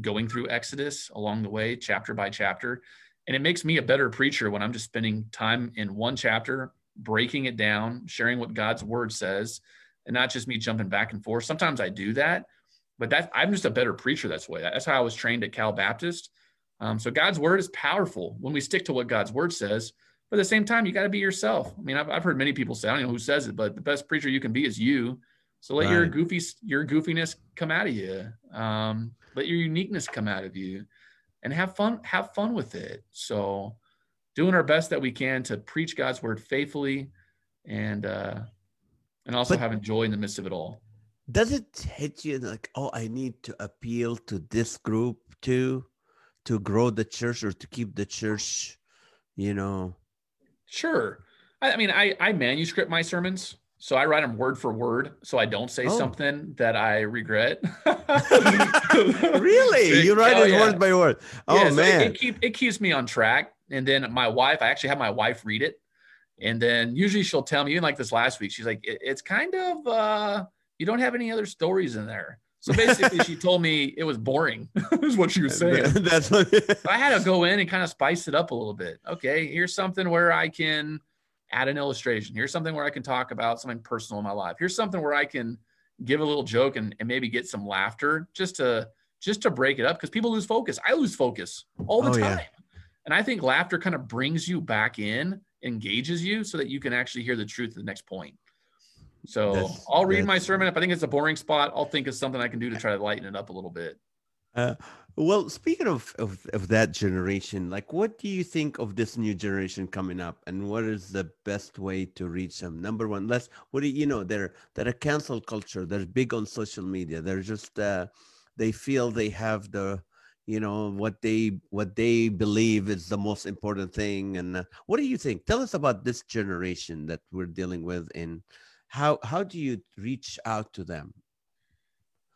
going through Exodus along the way, chapter by chapter. And it makes me a better preacher when I'm just spending time in one chapter, breaking it down, sharing what God's word says, and not just me jumping back and forth. Sometimes I do that, but that I'm just a better preacher. That's way. That's how I was trained at Cal Baptist. Um, so God's word is powerful when we stick to what God's word says. But at the same time, you got to be yourself. I mean, I've, I've heard many people say, I don't know who says it, but the best preacher you can be is you. So let right. your goofy, your goofiness come out of you. Um, let your uniqueness come out of you and have fun have fun with it so doing our best that we can to preach god's word faithfully and uh and also but having joy in the midst of it all does it hit you like oh i need to appeal to this group too to grow the church or to keep the church you know sure i, I mean i i manuscript my sermons so I write them word for word, so I don't say oh. something that I regret. really, you write oh, it yeah. word by word. Oh yeah, so man, it, it, keep, it keeps me on track. And then my wife, I actually have my wife read it, and then usually she'll tell me, even like this last week, she's like, it, "It's kind of uh, you don't have any other stories in there." So basically, she told me it was boring. is what she was saying. That's what I had to go in and kind of spice it up a little bit. Okay, here's something where I can add an illustration. Here's something where I can talk about something personal in my life. Here's something where I can give a little joke and, and maybe get some laughter just to just to break it up because people lose focus. I lose focus all the oh, time. Yeah. And I think laughter kind of brings you back in, engages you so that you can actually hear the truth at the next point. So that's, I'll read my sermon. If I think it's a boring spot, I'll think of something I can do to try to lighten it up a little bit. Uh, well, speaking of, of of that generation, like, what do you think of this new generation coming up, and what is the best way to reach them? Number one, let's what do you know? They're they're a cancel culture. They're big on social media. They're just uh, they feel they have the you know what they what they believe is the most important thing. And uh, what do you think? Tell us about this generation that we're dealing with, and how how do you reach out to them?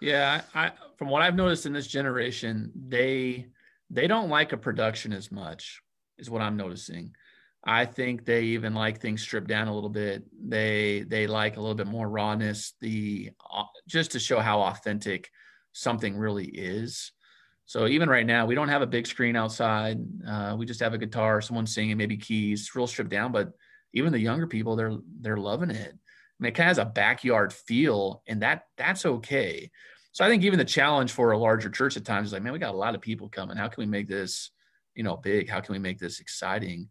Yeah, I, from what I've noticed in this generation, they they don't like a production as much, is what I'm noticing. I think they even like things stripped down a little bit. They they like a little bit more rawness, the uh, just to show how authentic something really is. So even right now, we don't have a big screen outside. Uh, we just have a guitar, someone singing, maybe keys, real stripped down. But even the younger people, they're they're loving it. Mean, it kind of has a backyard feel, and that that's okay. So I think even the challenge for a larger church at times is like, man, we got a lot of people coming. How can we make this, you know, big? How can we make this exciting?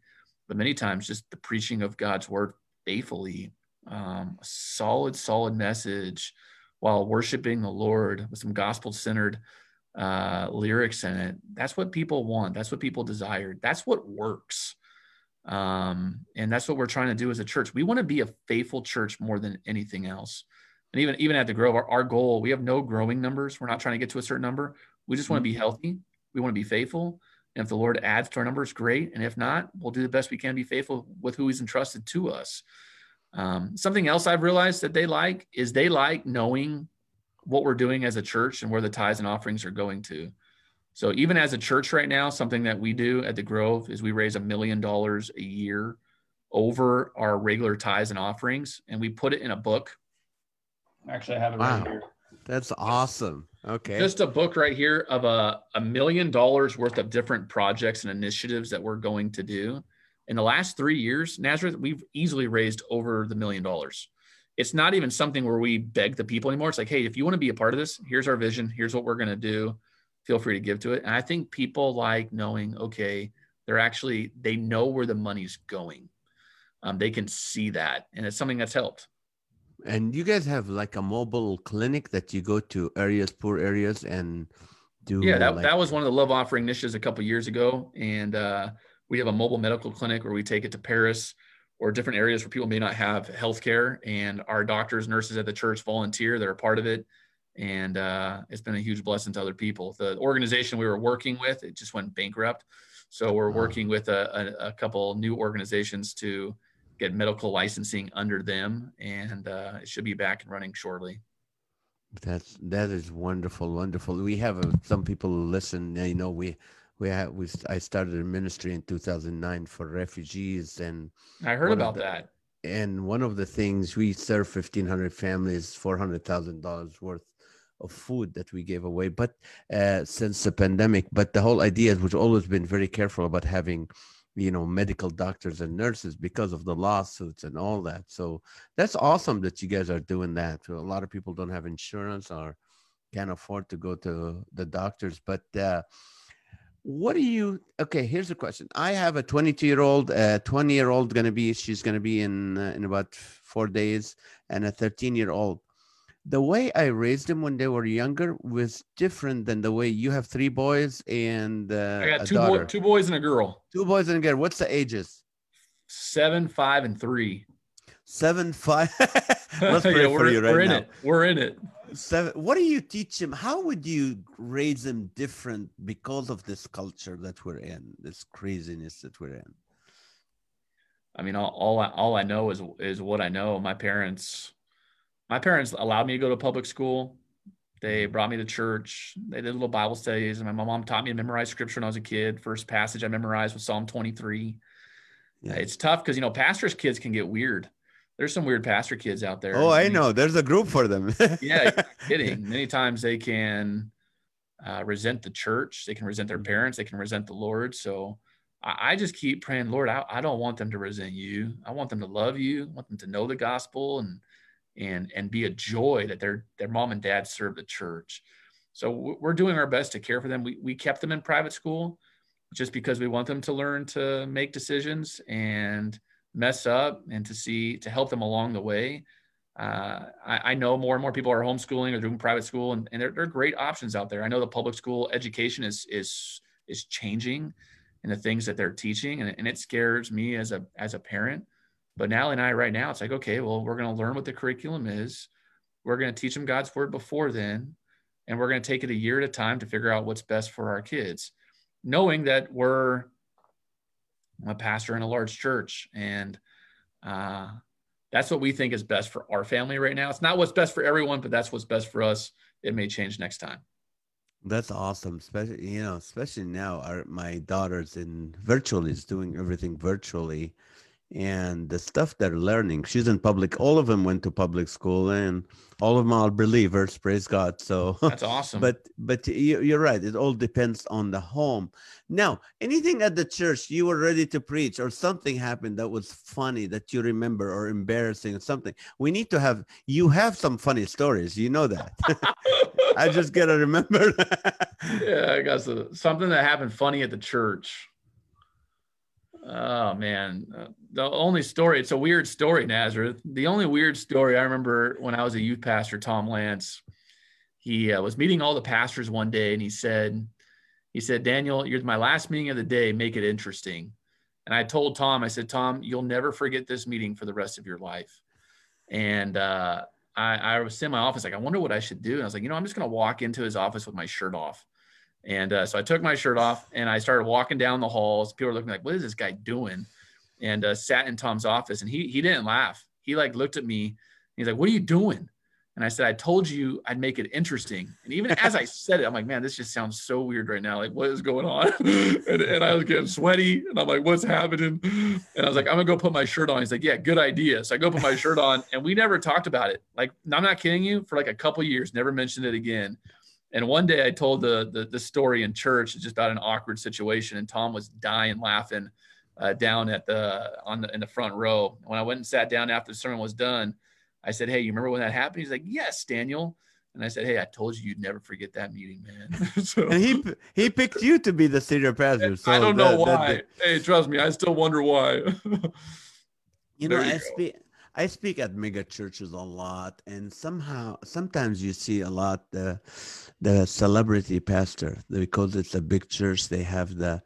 But many times, just the preaching of God's word faithfully, um, a solid, solid message, while worshiping the Lord with some gospel centered uh, lyrics in it. That's what people want. That's what people desire. That's what works. Um, and that's what we're trying to do as a church. We want to be a faithful church more than anything else. And even even at the Grove, our, our goal, we have no growing numbers. We're not trying to get to a certain number. We just want to be mm-hmm. healthy. We want to be faithful. And if the Lord adds to our numbers, great. And if not, we'll do the best we can to be faithful with who He's entrusted to us. Um, something else I've realized that they like is they like knowing what we're doing as a church and where the tithes and offerings are going to. So even as a church right now, something that we do at the Grove is we raise a million dollars a year over our regular tithes and offerings, and we put it in a book. Actually, I have it wow. right here. That's awesome. Okay. Just a book right here of a, a million dollars worth of different projects and initiatives that we're going to do. In the last three years, Nazareth, we've easily raised over the million dollars. It's not even something where we beg the people anymore. It's like, hey, if you want to be a part of this, here's our vision. Here's what we're going to do feel free to give to it. And I think people like knowing, okay, they're actually, they know where the money's going. Um, they can see that. And it's something that's helped. And you guys have like a mobile clinic that you go to areas, poor areas, and do. Yeah, that, like... that was one of the love offering initiatives a couple years ago. And uh, we have a mobile medical clinic where we take it to Paris or different areas where people may not have health care. And our doctors, nurses at the church volunteer, they're a part of it and uh, it's been a huge blessing to other people. The organization we were working with, it just went bankrupt. So we're working with a, a, a couple new organizations to get medical licensing under them, and uh, it should be back and running shortly. That's that is wonderful, wonderful. We have uh, some people listen. You know, we we have we I started a ministry in 2009 for refugees, and I heard about the, that. And one of the things we serve 1,500 families, four hundred thousand dollars worth of food that we gave away but uh, since the pandemic but the whole idea is we've always been very careful about having you know medical doctors and nurses because of the lawsuits and all that. So that's awesome that you guys are doing that. A lot of people don't have insurance or can't afford to go to the doctors but uh, what do you okay here's a question. I have a 22 year old uh 20 year old gonna be she's gonna be in uh, in about four days and a 13 year old the way I raised them when they were younger was different than the way you have three boys and uh, I got two, boy, two boys and a girl. Two boys and a girl. What's the ages? Seven, five, and three. Seven, five. Let's pray yeah, for you right we're in now. it. We're in it. Seven. What do you teach them? How would you raise them different because of this culture that we're in, this craziness that we're in? I mean, all, all I, all I know is is what I know. My parents my parents allowed me to go to public school. They mm-hmm. brought me to church. They did little Bible studies. And my mom taught me to memorize scripture when I was a kid. First passage I memorized was Psalm 23. Yeah. It's tough because, you know, pastors' kids can get weird. There's some weird pastor kids out there. Oh, I know. There's a group for them. yeah, kidding. Many times they can uh, resent the church. They can resent their mm-hmm. parents. They can resent the Lord. So I, I just keep praying, Lord, I, I don't want them to resent you. I want them to love you. I want them to know the gospel and – and and be a joy that their their mom and dad serve the church. So we're doing our best to care for them. We we kept them in private school just because we want them to learn to make decisions and mess up and to see to help them along the way. Uh, I, I, know more and more people are homeschooling or doing private school, and, and there, there, are great options out there. I know the public school education is is is changing and the things that they're teaching, and, and it scares me as a as a parent but Nally and I, right now, it's like, okay, well, we're going to learn what the curriculum is. We're going to teach them God's word before then. And we're going to take it a year at a time to figure out what's best for our kids, knowing that we're a pastor in a large church. And uh, that's what we think is best for our family right now. It's not what's best for everyone, but that's what's best for us. It may change next time. That's awesome, especially you know, especially now. Our my daughter's in virtually is doing everything virtually, and the stuff they're learning. She's in public all of them went to public school and all of them are believers praise god so that's awesome. but but you're right it all depends on the home. Now anything at the church you were ready to preach or something happened that was funny that you remember or embarrassing or something we need to have you have some funny stories you know that. I just gotta remember yeah i got uh, something that happened funny at the church Oh man, uh, the only story, it's a weird story, Nazareth. The only weird story I remember when I was a youth pastor, Tom Lance, he uh, was meeting all the pastors one day and he said, he said, Daniel, you're my last meeting of the day. Make it interesting. And I told Tom, I said, Tom, you'll never forget this meeting for the rest of your life. And uh, I, I was in my office, like, I wonder what I should do. And I was like, you know, I'm just going to walk into his office with my shirt off. And uh, so I took my shirt off and I started walking down the halls. People were looking like, "What is this guy doing?" And uh, sat in Tom's office, and he he didn't laugh. He like looked at me. he's like, "What are you doing?" And I said, "I told you I'd make it interesting." And even as I said it, I'm like, "Man, this just sounds so weird right now. Like, what is going on?" and, and I was getting sweaty, and I'm like, "What's happening?" And I was like, "I'm gonna go put my shirt on." He's like, "Yeah, good idea." So I go put my shirt on, and we never talked about it. Like, I'm not kidding you. For like a couple years, never mentioned it again. And one day I told the, the, the story in church, just about an awkward situation, and Tom was dying laughing uh, down at the on the in the front row. When I went and sat down after the sermon was done, I said, "Hey, you remember when that happened?" He's like, "Yes, Daniel." And I said, "Hey, I told you you'd never forget that meeting, man." so, and he he picked you to be the senior pastor. So I don't know that- why. that- hey, trust me, I still wonder why. you know, you I speak at mega churches a lot, and somehow sometimes you see a lot the the celebrity pastor because it's a big church. They have the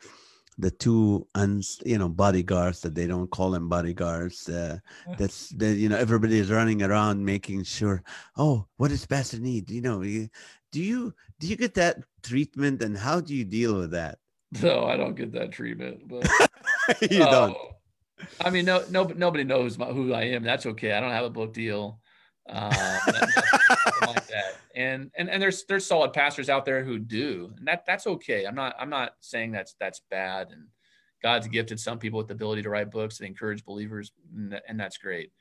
the two uns you know bodyguards that they don't call them bodyguards. Uh, that's that you know everybody is running around making sure. Oh, what does pastor need? You know, you, do you do you get that treatment, and how do you deal with that? no, I don't get that treatment. But you don't. I mean, no, no, nobody knows my, who I am. That's okay. I don't have a book deal, um, like that. And and and there's there's solid pastors out there who do, and that that's okay. I'm not I'm not saying that's that's bad. And God's gifted some people with the ability to write books and encourage believers, and, and that's great.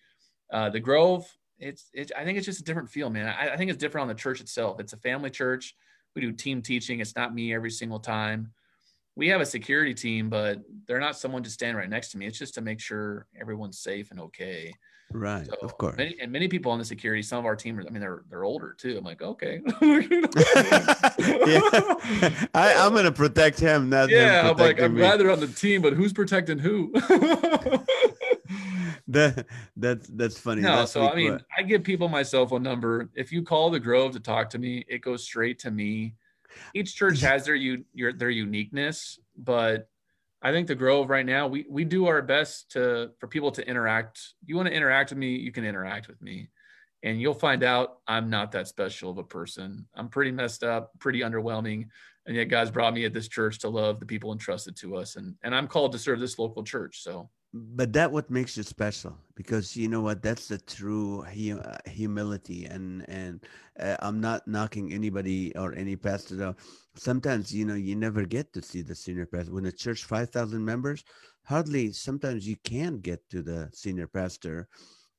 Uh, the Grove, it's it's I think it's just a different feel, man. I, I think it's different on the church itself. It's a family church. We do team teaching. It's not me every single time we have a security team, but they're not someone to stand right next to me. It's just to make sure everyone's safe and okay. Right, So of course. Many, and many people on the security, some of our team, are, I mean, they're they're older too. I'm like, okay. yeah, I, I'm gonna protect him, not him yeah, I'm like, I'm me. glad they're on the team, but who's protecting who? that that's that's funny. no, Last so week I mean, wa- I give people my cell phone number. If you call the Grove to talk to me, it goes straight to me. Each church has their u- your their uniqueness, but I think the Grove right now, we we do our best to for people to interact. You want to interact with me, you can interact with me. And you'll find out I'm not that special of a person. I'm pretty messed up, pretty underwhelming. And yet God's brought me at this church to love the people entrusted to us. And and I'm called to serve this local church. So but that what makes you special because you know what that's the true hu- uh, humility and and uh, i'm not knocking anybody or any pastor sometimes you know you never get to see the senior pastor. When a church 5000 members hardly sometimes you can get to the senior pastor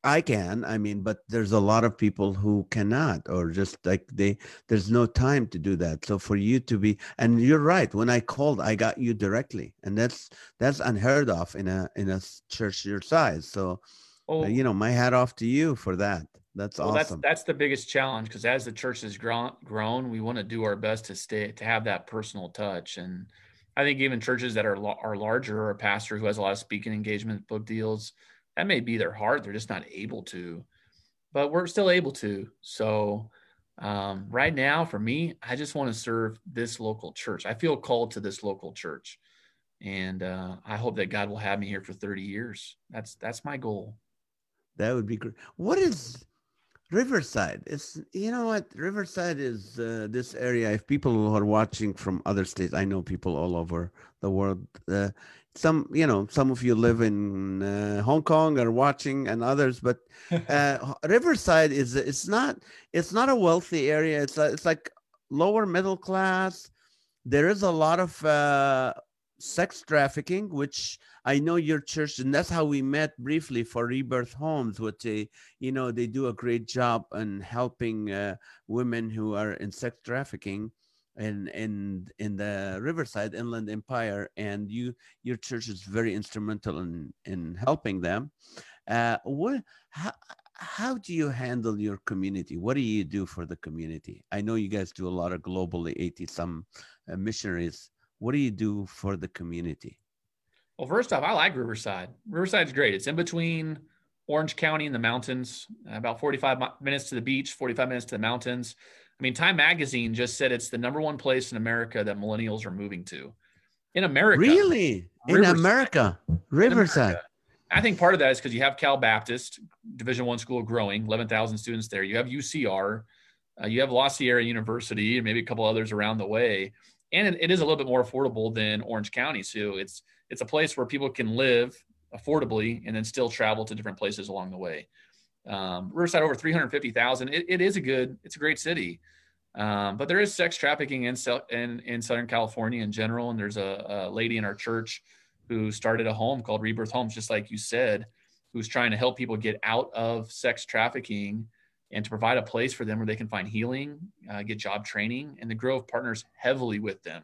i can i mean but there's a lot of people who cannot or just like they there's no time to do that. So for you to be and you're right when i called i got you directly and that's that's unheard of in a in a church your size. So oh, uh, you know my hat off to you for that. That's Well, awesome. that's that's the biggest challenge because as the church has grown, grown, we want to do our best to stay to have that personal touch. And I think even churches that are are larger or a pastor who has a lot of speaking engagement, book deals, that may be their heart. They're just not able to, but we're still able to. So um, right now, for me, I just want to serve this local church. I feel called to this local church, and uh, I hope that God will have me here for 30 years. That's that's my goal. that would be great what is riverside it's you know what riverside is uh, this area if people are watching from other states i know people all over the world uh, some you know some of you live in uh, hong kong are watching and others but uh, riverside is it's not it's not a wealthy area. It's a, it's like lower middle class. There is a lot of uh, sex trafficking which i know your church and that's how we met briefly for rebirth homes which they you know they do a great job in helping uh, women who are in sex trafficking in in in the riverside inland empire and you your church is very instrumental in in helping them uh what how, how do you handle your community what do you do for the community i know you guys do a lot of globally 80 some uh, missionaries what do you do for the community Well, first off, I like Riverside. Riverside's great. It's in between Orange County and the mountains, about 45 minutes to the beach, 45 minutes to the mountains. I mean, Time Magazine just said it's the number one place in America that millennials are moving to. In America. really in Riverside. america in riverside America. I think part of that is because you have Cal Baptist, Division One school growing, 11,000 students there. You have UCR, uh, you have La Sierra University, and maybe a couple others around the way. And it, it is a little bit more affordable than Orange County. So it's it's a place where people can live affordably and then still travel to different places along the way. Um, Riverside over 350,000. It, it is a good, it's a great city. Um, but there is sex trafficking in, in, in Southern California in general. And there's a, a lady in our church who started a home called Rebirth Homes, just like you said, who's trying to help people get out of sex trafficking and to provide a place for them where they can find healing, uh, get job training. And the Grove partners heavily with them.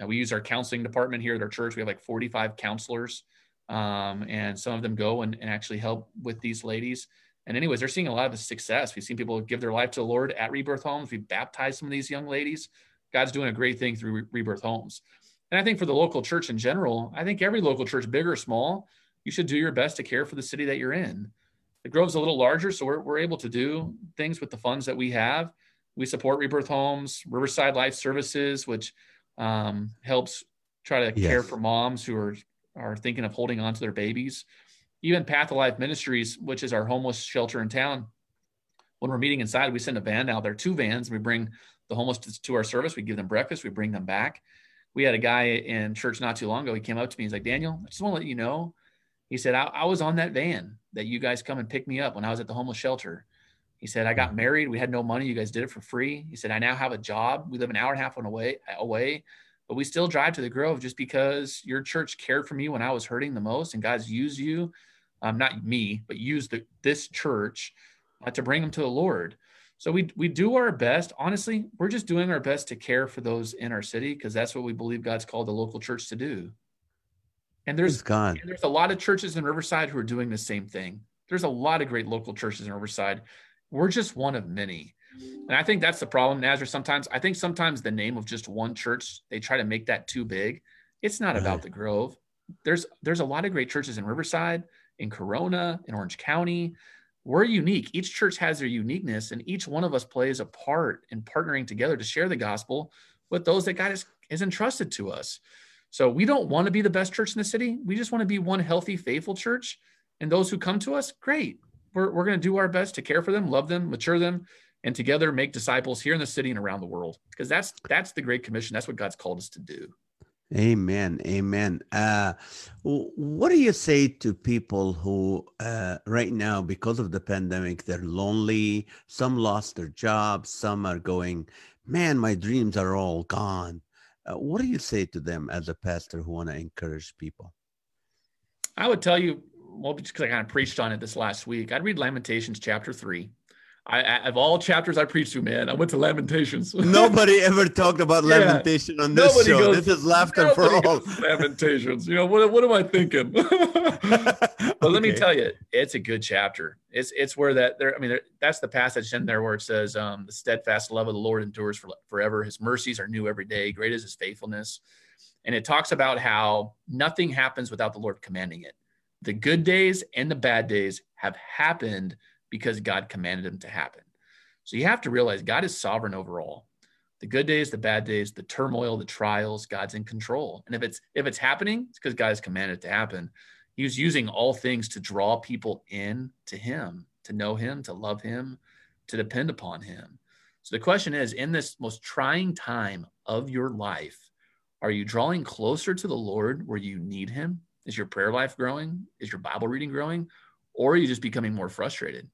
Uh, we use our counseling department here at our church. We have like 45 counselors, um, and some of them go and, and actually help with these ladies. And anyways, they're seeing a lot of the success. We've seen people give their life to the Lord at Rebirth Homes. We've baptized some of these young ladies. God's doing a great thing through Rebirth Homes. And I think for the local church in general, I think every local church, big or small, you should do your best to care for the city that you're in. The Grove's a little larger, so we're, we're able to do things with the funds that we have. We support Rebirth Homes, Riverside Life Services, which um, helps try to yes. care for moms who are are thinking of holding on to their babies. Even Path of Life Ministries, which is our homeless shelter in town, when we're meeting inside, we send a van out there, two vans. We bring the homeless to, our service. We give them breakfast. We bring them back. We had a guy in church not too long ago. He came up to me. He's like, Daniel, I just want to let you know. He said, I, I was on that van that you guys come and pick me up when I was at the homeless shelter. He said, I got mm-hmm. married. We had no money. You guys did it for free. He said, I now have a job. We live an hour and a half away, away but we still drive to the Grove just because your church cared for me when I was hurting the most, and God's used you, um, not me, but use the, this church uh, to bring them to the Lord. So we we do our best. Honestly, we're just doing our best to care for those in our city because that's what we believe God's called the local church to do. And there's. And there's a lot of churches in Riverside who are doing the same thing. There's a lot of great local churches in Riverside. We're just one of many. And I think that's the problem, Nazareth. Sometimes I think sometimes the name of just one church, they try to make that too big. It's not right. about the Grove. There's there's a lot of great churches in Riverside, in Corona, in Orange County. We're unique. Each church has their uniqueness, and each one of us plays a part in partnering together to share the gospel with those that God has, has entrusted to us. So we don't want to be the best church in the city. We just want to be one healthy, faithful church. And those who come to us, great. We're, we're going to do our best to care for them, love them, mature them, and together make disciples here in the city and around the world because that's that's the great commission that's what god's called us to do amen amen. Uh, what do you say to people who uh, right now because of the pandemic they're lonely some lost their jobs some are going man my dreams are all gone. Uh, what do you say to them as a pastor who want to encourage people? I would tell you well because i kind of preached on it this last week i'd read lamentations chapter 3 I, of all chapters I preached to, man, I went to Lamentations. Nobody ever talked about yeah. lamentation on this nobody show. Goes, this is laughter for all. Lamentations. You know what? What am I thinking? but okay. let me tell you, it's a good chapter. It's it's where that there. I mean, there, that's the passage in there where it says, um, "The steadfast love of the Lord endures for, forever. His mercies are new every day. Great is His faithfulness." And it talks about how nothing happens without the Lord commanding it. The good days and the bad days have happened because God commanded them to happen. So you have to realize God is sovereign over all. The good days, the bad days, the turmoil, the trials, God's in control. And if it's if it's happening, it's because God has commanded it to happen. He was using all things to draw people in to him, to know him, to love him, to depend upon him. So the question is in this most trying time of your life, are you drawing closer to the Lord where you need him? Is your prayer life growing? Is your Bible reading growing? Or are you just becoming more frustrated?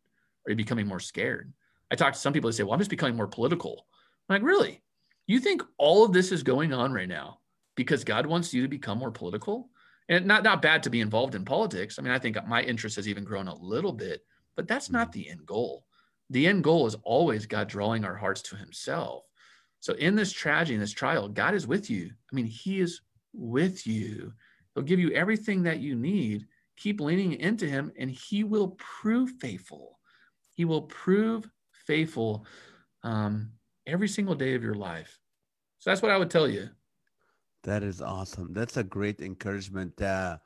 Are you becoming more scared? I talk to some people that say, well, I'm just becoming more political. I'm like, really? You think all of this is going on right now because God wants you to become more political? And not, not bad to be involved in politics. I mean, I think my interest has even grown a little bit, but that's not the end goal. The end goal is always God drawing our hearts to himself. So in this tragedy, in this trial, God is with you. I mean, he is with you. He'll give you everything that you need. Keep leaning into him and he will prove faithful. He will prove faithful um, every single day of your life. So that's what I would tell you. That is awesome. That's a great encouragement. Uh,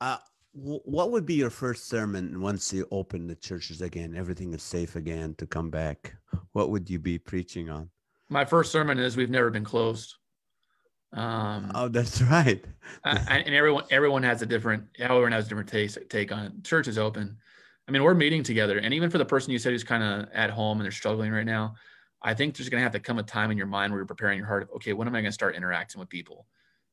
uh, w- what would be your first sermon once you open the churches again? Everything is safe again to come back. What would you be preaching on? My first sermon is "We've never been closed." Um, oh, that's right. I, and everyone, everyone has a different. Everyone has a different take, take on it. Church is open. I mean, we're meeting together. And even for the person you said who's kind of at home and they're struggling right now, I think there's going to have to come a time in your mind where you're preparing your heart of, okay, when am I going to start interacting with people?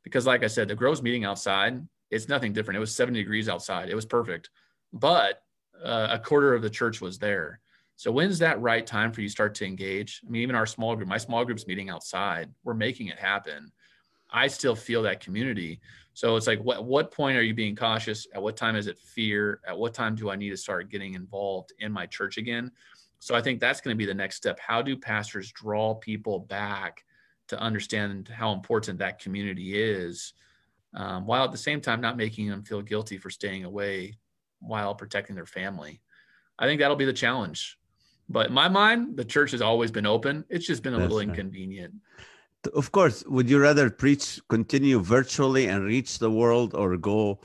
Because, like I said, the Grove's meeting outside, it's nothing different. It was 70 degrees outside. It was perfect. But uh, a quarter of the church was there. So, when's that right time for you start to engage? I mean, even our small group, my small group's meeting outside, we're making it happen. I still feel that community. So it's like, what what point are you being cautious? At what time is it fear? At what time do I need to start getting involved in my church again? So I think that's going to be the next step. How do pastors draw people back to understand how important that community is, um, while at the same time not making them feel guilty for staying away while protecting their family? I think that'll be the challenge. But in my mind, the church has always been open. It's just been a That's little right. inconvenient. Of course, would you rather preach, continue virtually and reach the world, or go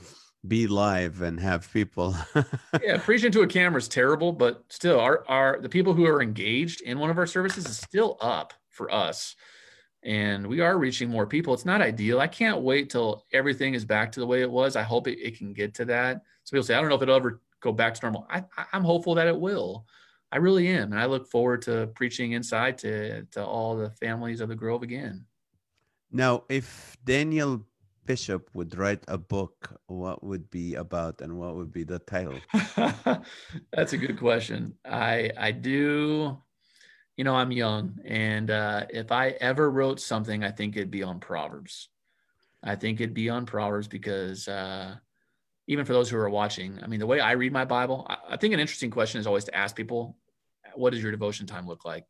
be live and have people? yeah, preaching to a camera is terrible, but still, our, our the people who are engaged in one of our services is still up for us, and we are reaching more people. It's not ideal. I can't wait till everything is back to the way it was. I hope it, it can get to that. So people say, I don't know if it'll ever go back to normal. I, I'm hopeful that it will. I really am, and I look forward to preaching inside to to all the families of the Grove again. now, if Daniel Bishop would write a book, what would be about and what would be the title? That's a good question. I I do, you know, I'm young, and uh, if I ever wrote something, I think it'd be on Proverbs. I think it'd be on Proverbs because uh, even for those who are watching, I mean, the way I read my Bible, I, I think an interesting question is always to ask people, what does your devotion time look like?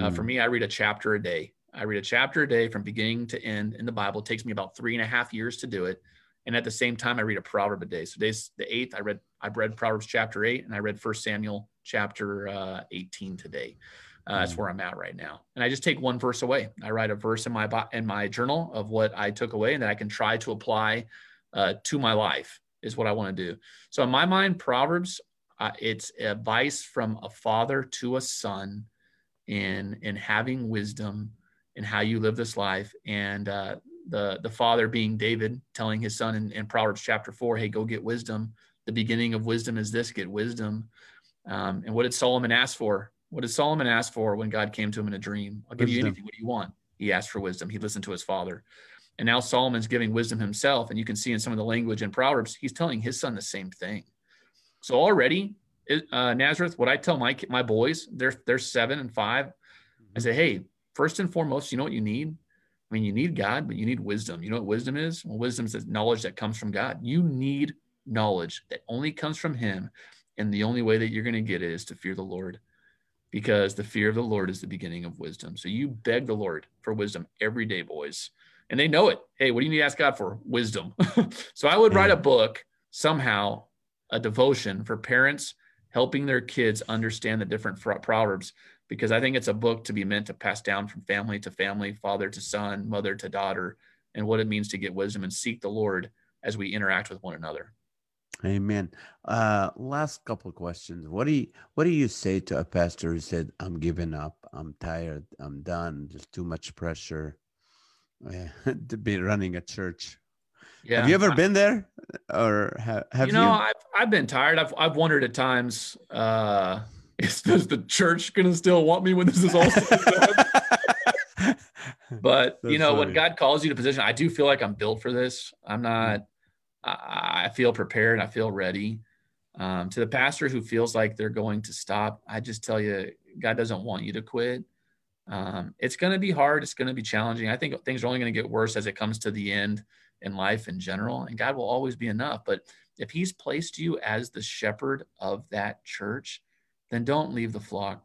Uh, for Mm, me, I read a chapter a day. I read a chapter a day from beginning to end in the Bible. It takes me about three and a half years to do it. And at the same time, I read a proverb a day. So today's the eighth. I read I read Proverbs chapter eight, and I read First Samuel chapter uh, eighteen today. Uh, That's Mm. where I'm at right now. And I just take one verse away. I write a verse in my in my journal of what I took away, and that I can try to apply uh, to my life. Is what I want to do. So in my mind, Proverbs uh, it's advice from a father to a son in in having wisdom in how you live this life. And uh, the the father being david telling his son in, in proverbs chapter 4 hey go get wisdom. The beginning of wisdom is this get wisdom. Um, and what did solomon ask for? What did solomon ask for when god came to him in a dream? I'll give you anything. What do you want? He asked for wisdom. He listened to his father. And now solomon's giving wisdom himself. And you can see in some of the language in proverbs he's telling his son the same thing so already uh, nazareth what i tell my my boys they're they're seven and five I say, hey, first and foremost, you know what you need? I mean, you need God, but you need wisdom. You know what wisdom is? Well, wisdom is knowledge that comes from God. You need knowledge that only comes from Him. And the only way that you're going to get it is to fear the Lord, because the fear of the Lord is the beginning of wisdom. So you beg the Lord for wisdom every day, boys. And they know it. Hey, what do you need to ask God for? Wisdom. so I would write a book somehow, a devotion for parents helping their kids understand the different proverbs because I think it's a book to be meant to pass down from family to family, father to son, mother to daughter, and what it means to get wisdom and seek the Lord as we interact with one another. Amen. Uh, last couple questions. What do you What do you say to a pastor who said, "I'm giving up. I'm tired. I'm done. There's too much pressure eh, to be running a church." Yeah. Have you ever I- been there, or ha- have you know, I've I've been tired. I've I've wondered at times, uh, is does the church gonna still want me when this is all said done? But you That's know, when. God calls you to position, I do feel like I'm built for this. I'm not. I, I feel prepared. I feel ready. Um, to the pastor who feels like they're going to stop, I just tell you, God doesn't want you to quit. Um, it's going to be hard. It's going to be challenging. I think things are only going to get worse as it comes to the end in life in general. And God will always be enough. But if He's placed you as the shepherd of that church, then don't leave the flock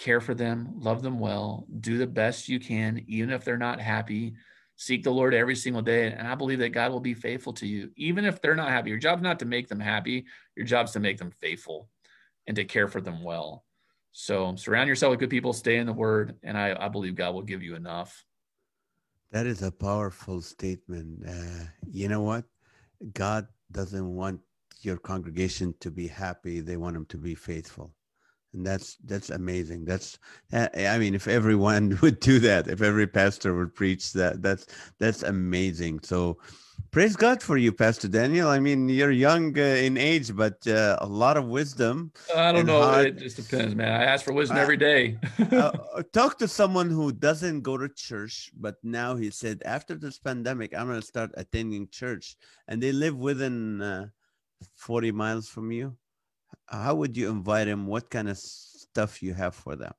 care for them, love them well, do the best you can, even if they're not happy. Seek the Lord every single day. And I believe that God will be faithful to you, even if they're not happy. Your job's not to make them happy, your job's to make them faithful and to care for them well. So surround yourself with good people, stay in the word, and I, I believe God will give you enough. That is a powerful statement. Uh, you know what? God doesn't want your congregation to be happy. They want them to be faithful. And that's that's amazing. That's uh, I mean, if everyone would do that, if every pastor would preach that, that's that's amazing. So, praise God for you, Pastor Daniel. I mean, you're young uh, in age, but uh, a lot of wisdom. I don't know. hard- It just depends, man. I ask for wisdom Uh, every day. uh, talk to someone who doesn't go to church, but now he said, after this pandemic, I'm going to start attending church, and they live within uh, 40 miles from you. How would you invite them? What kind of stuff you have for them?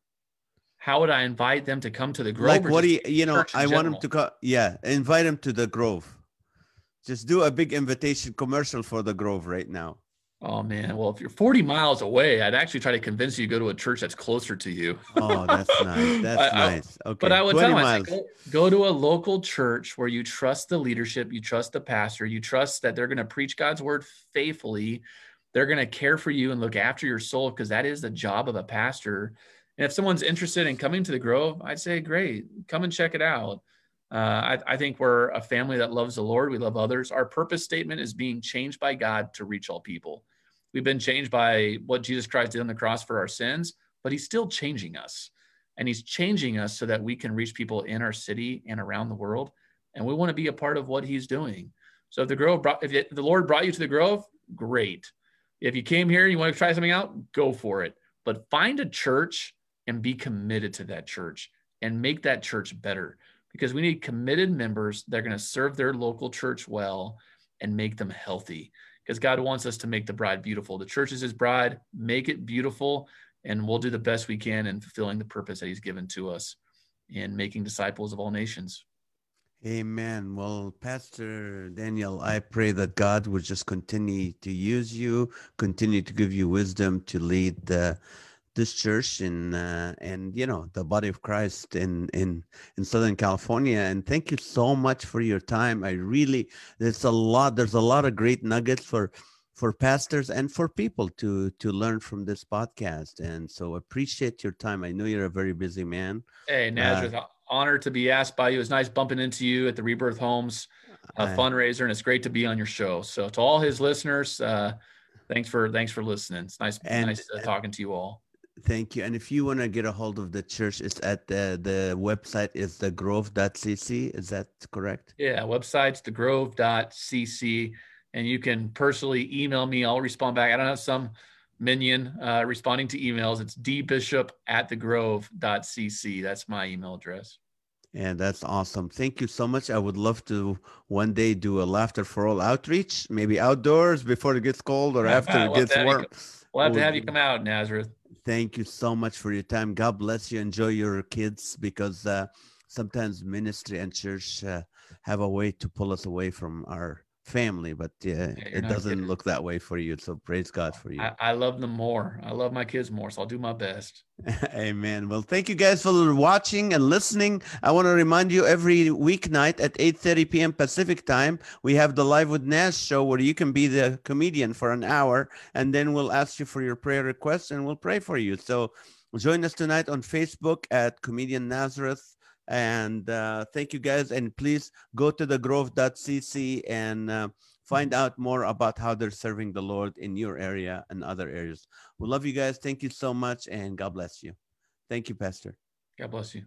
How would I invite them to come to the Grove? like, what do you, you know, I want general? to come. Yeah, invite him to the Grove. Just do a big invitation commercial for the Grove right now. Oh man, well, if you're 40 miles away, I'd actually try to convince you to go to a church that's closer to you. Oh, that's nice. That's I- nice. Okay. But I would tell them, I miles. say, go, go to a local church where you trust the leadership, you trust the pastor, you trust that they're going to preach God's word faithfully, They're going to care for you and look after your soul because that is the job of a pastor. And if someone's interested in coming to the Grove, I'd say, great, come and check it out. Uh, I, I, think we're a family that loves the Lord. We love others. Our purpose statement is being changed by God to reach all people. We've been changed by what Jesus Christ did on the cross for our sins, but He's still changing us. And He's changing us so that we can reach people in our city and around the world. And we want to be a part of what He's doing. So if the Grove, brought, if the Lord brought you to the Grove, great. If you came here and you want to try something out, go for it. But find a church and be committed to that church and make that church better because we need committed members that are going to serve their local church well and make them healthy because God wants us to make the bride beautiful. The church is his bride, make it beautiful, and we'll do the best we can in fulfilling the purpose that he's given to us in making disciples of all nations. Amen. Well, Pastor Daniel, I pray that God will just continue to use you, continue to give you wisdom to lead the this church in uh, and you know the body of Christ in in in Southern California. And thank you so much for your time. I really there's a lot there's a lot of great nuggets for for pastors and for people to to learn from this podcast. And so appreciate your time. I know you're a very busy man. Hey Nazareth, uh, honored to be asked by you. It's nice bumping into you at the Rebirth Homes uh, fundraiser, and it's great to be on your show. So to all his listeners. Uh, thanks for thanks for listening. It's nice and, nice uh, talking to you all. Thank you. And if you want to get a hold of the church, it's at the the website is thegrove.cc. Is that correct? Yeah, website's thegrove.cc. And you can personally email me. I'll respond back. I don't have some minion uh, responding to emails. It's dbishop at thegrove.cc. That's my email address. And that's awesome. Thank you so much. I would love to one day do a laughter for all outreach, maybe outdoors before it gets cold or after it gets warm. We'll have to have you come out, Nazareth. Thank you so much for your time. God bless you. Enjoy your kids because uh, sometimes ministry and church uh, have a way to pull us away from our family, but uh, yeah, it doesn't kidding. look that way for you. So praise God for you. I, I, love them more. I love my kids more. So I'll do my best. Amen. Well, thank you guys for watching and listening. I want to remind you every weeknight at 8:30 p.m. Pacific time, we have the Live with Naz show where you can be the comedian for an hour, and then we'll ask you for your prayer requests and we'll pray for you. So join us tonight on Facebook at Comedian Nazareth and uh, thank you guys. And please go to the grove.cc and uh, find out more about how they're serving the Lord in your area and other areas. We love you guys. Thank you so much. And God bless you. Thank you, Pastor. God bless you.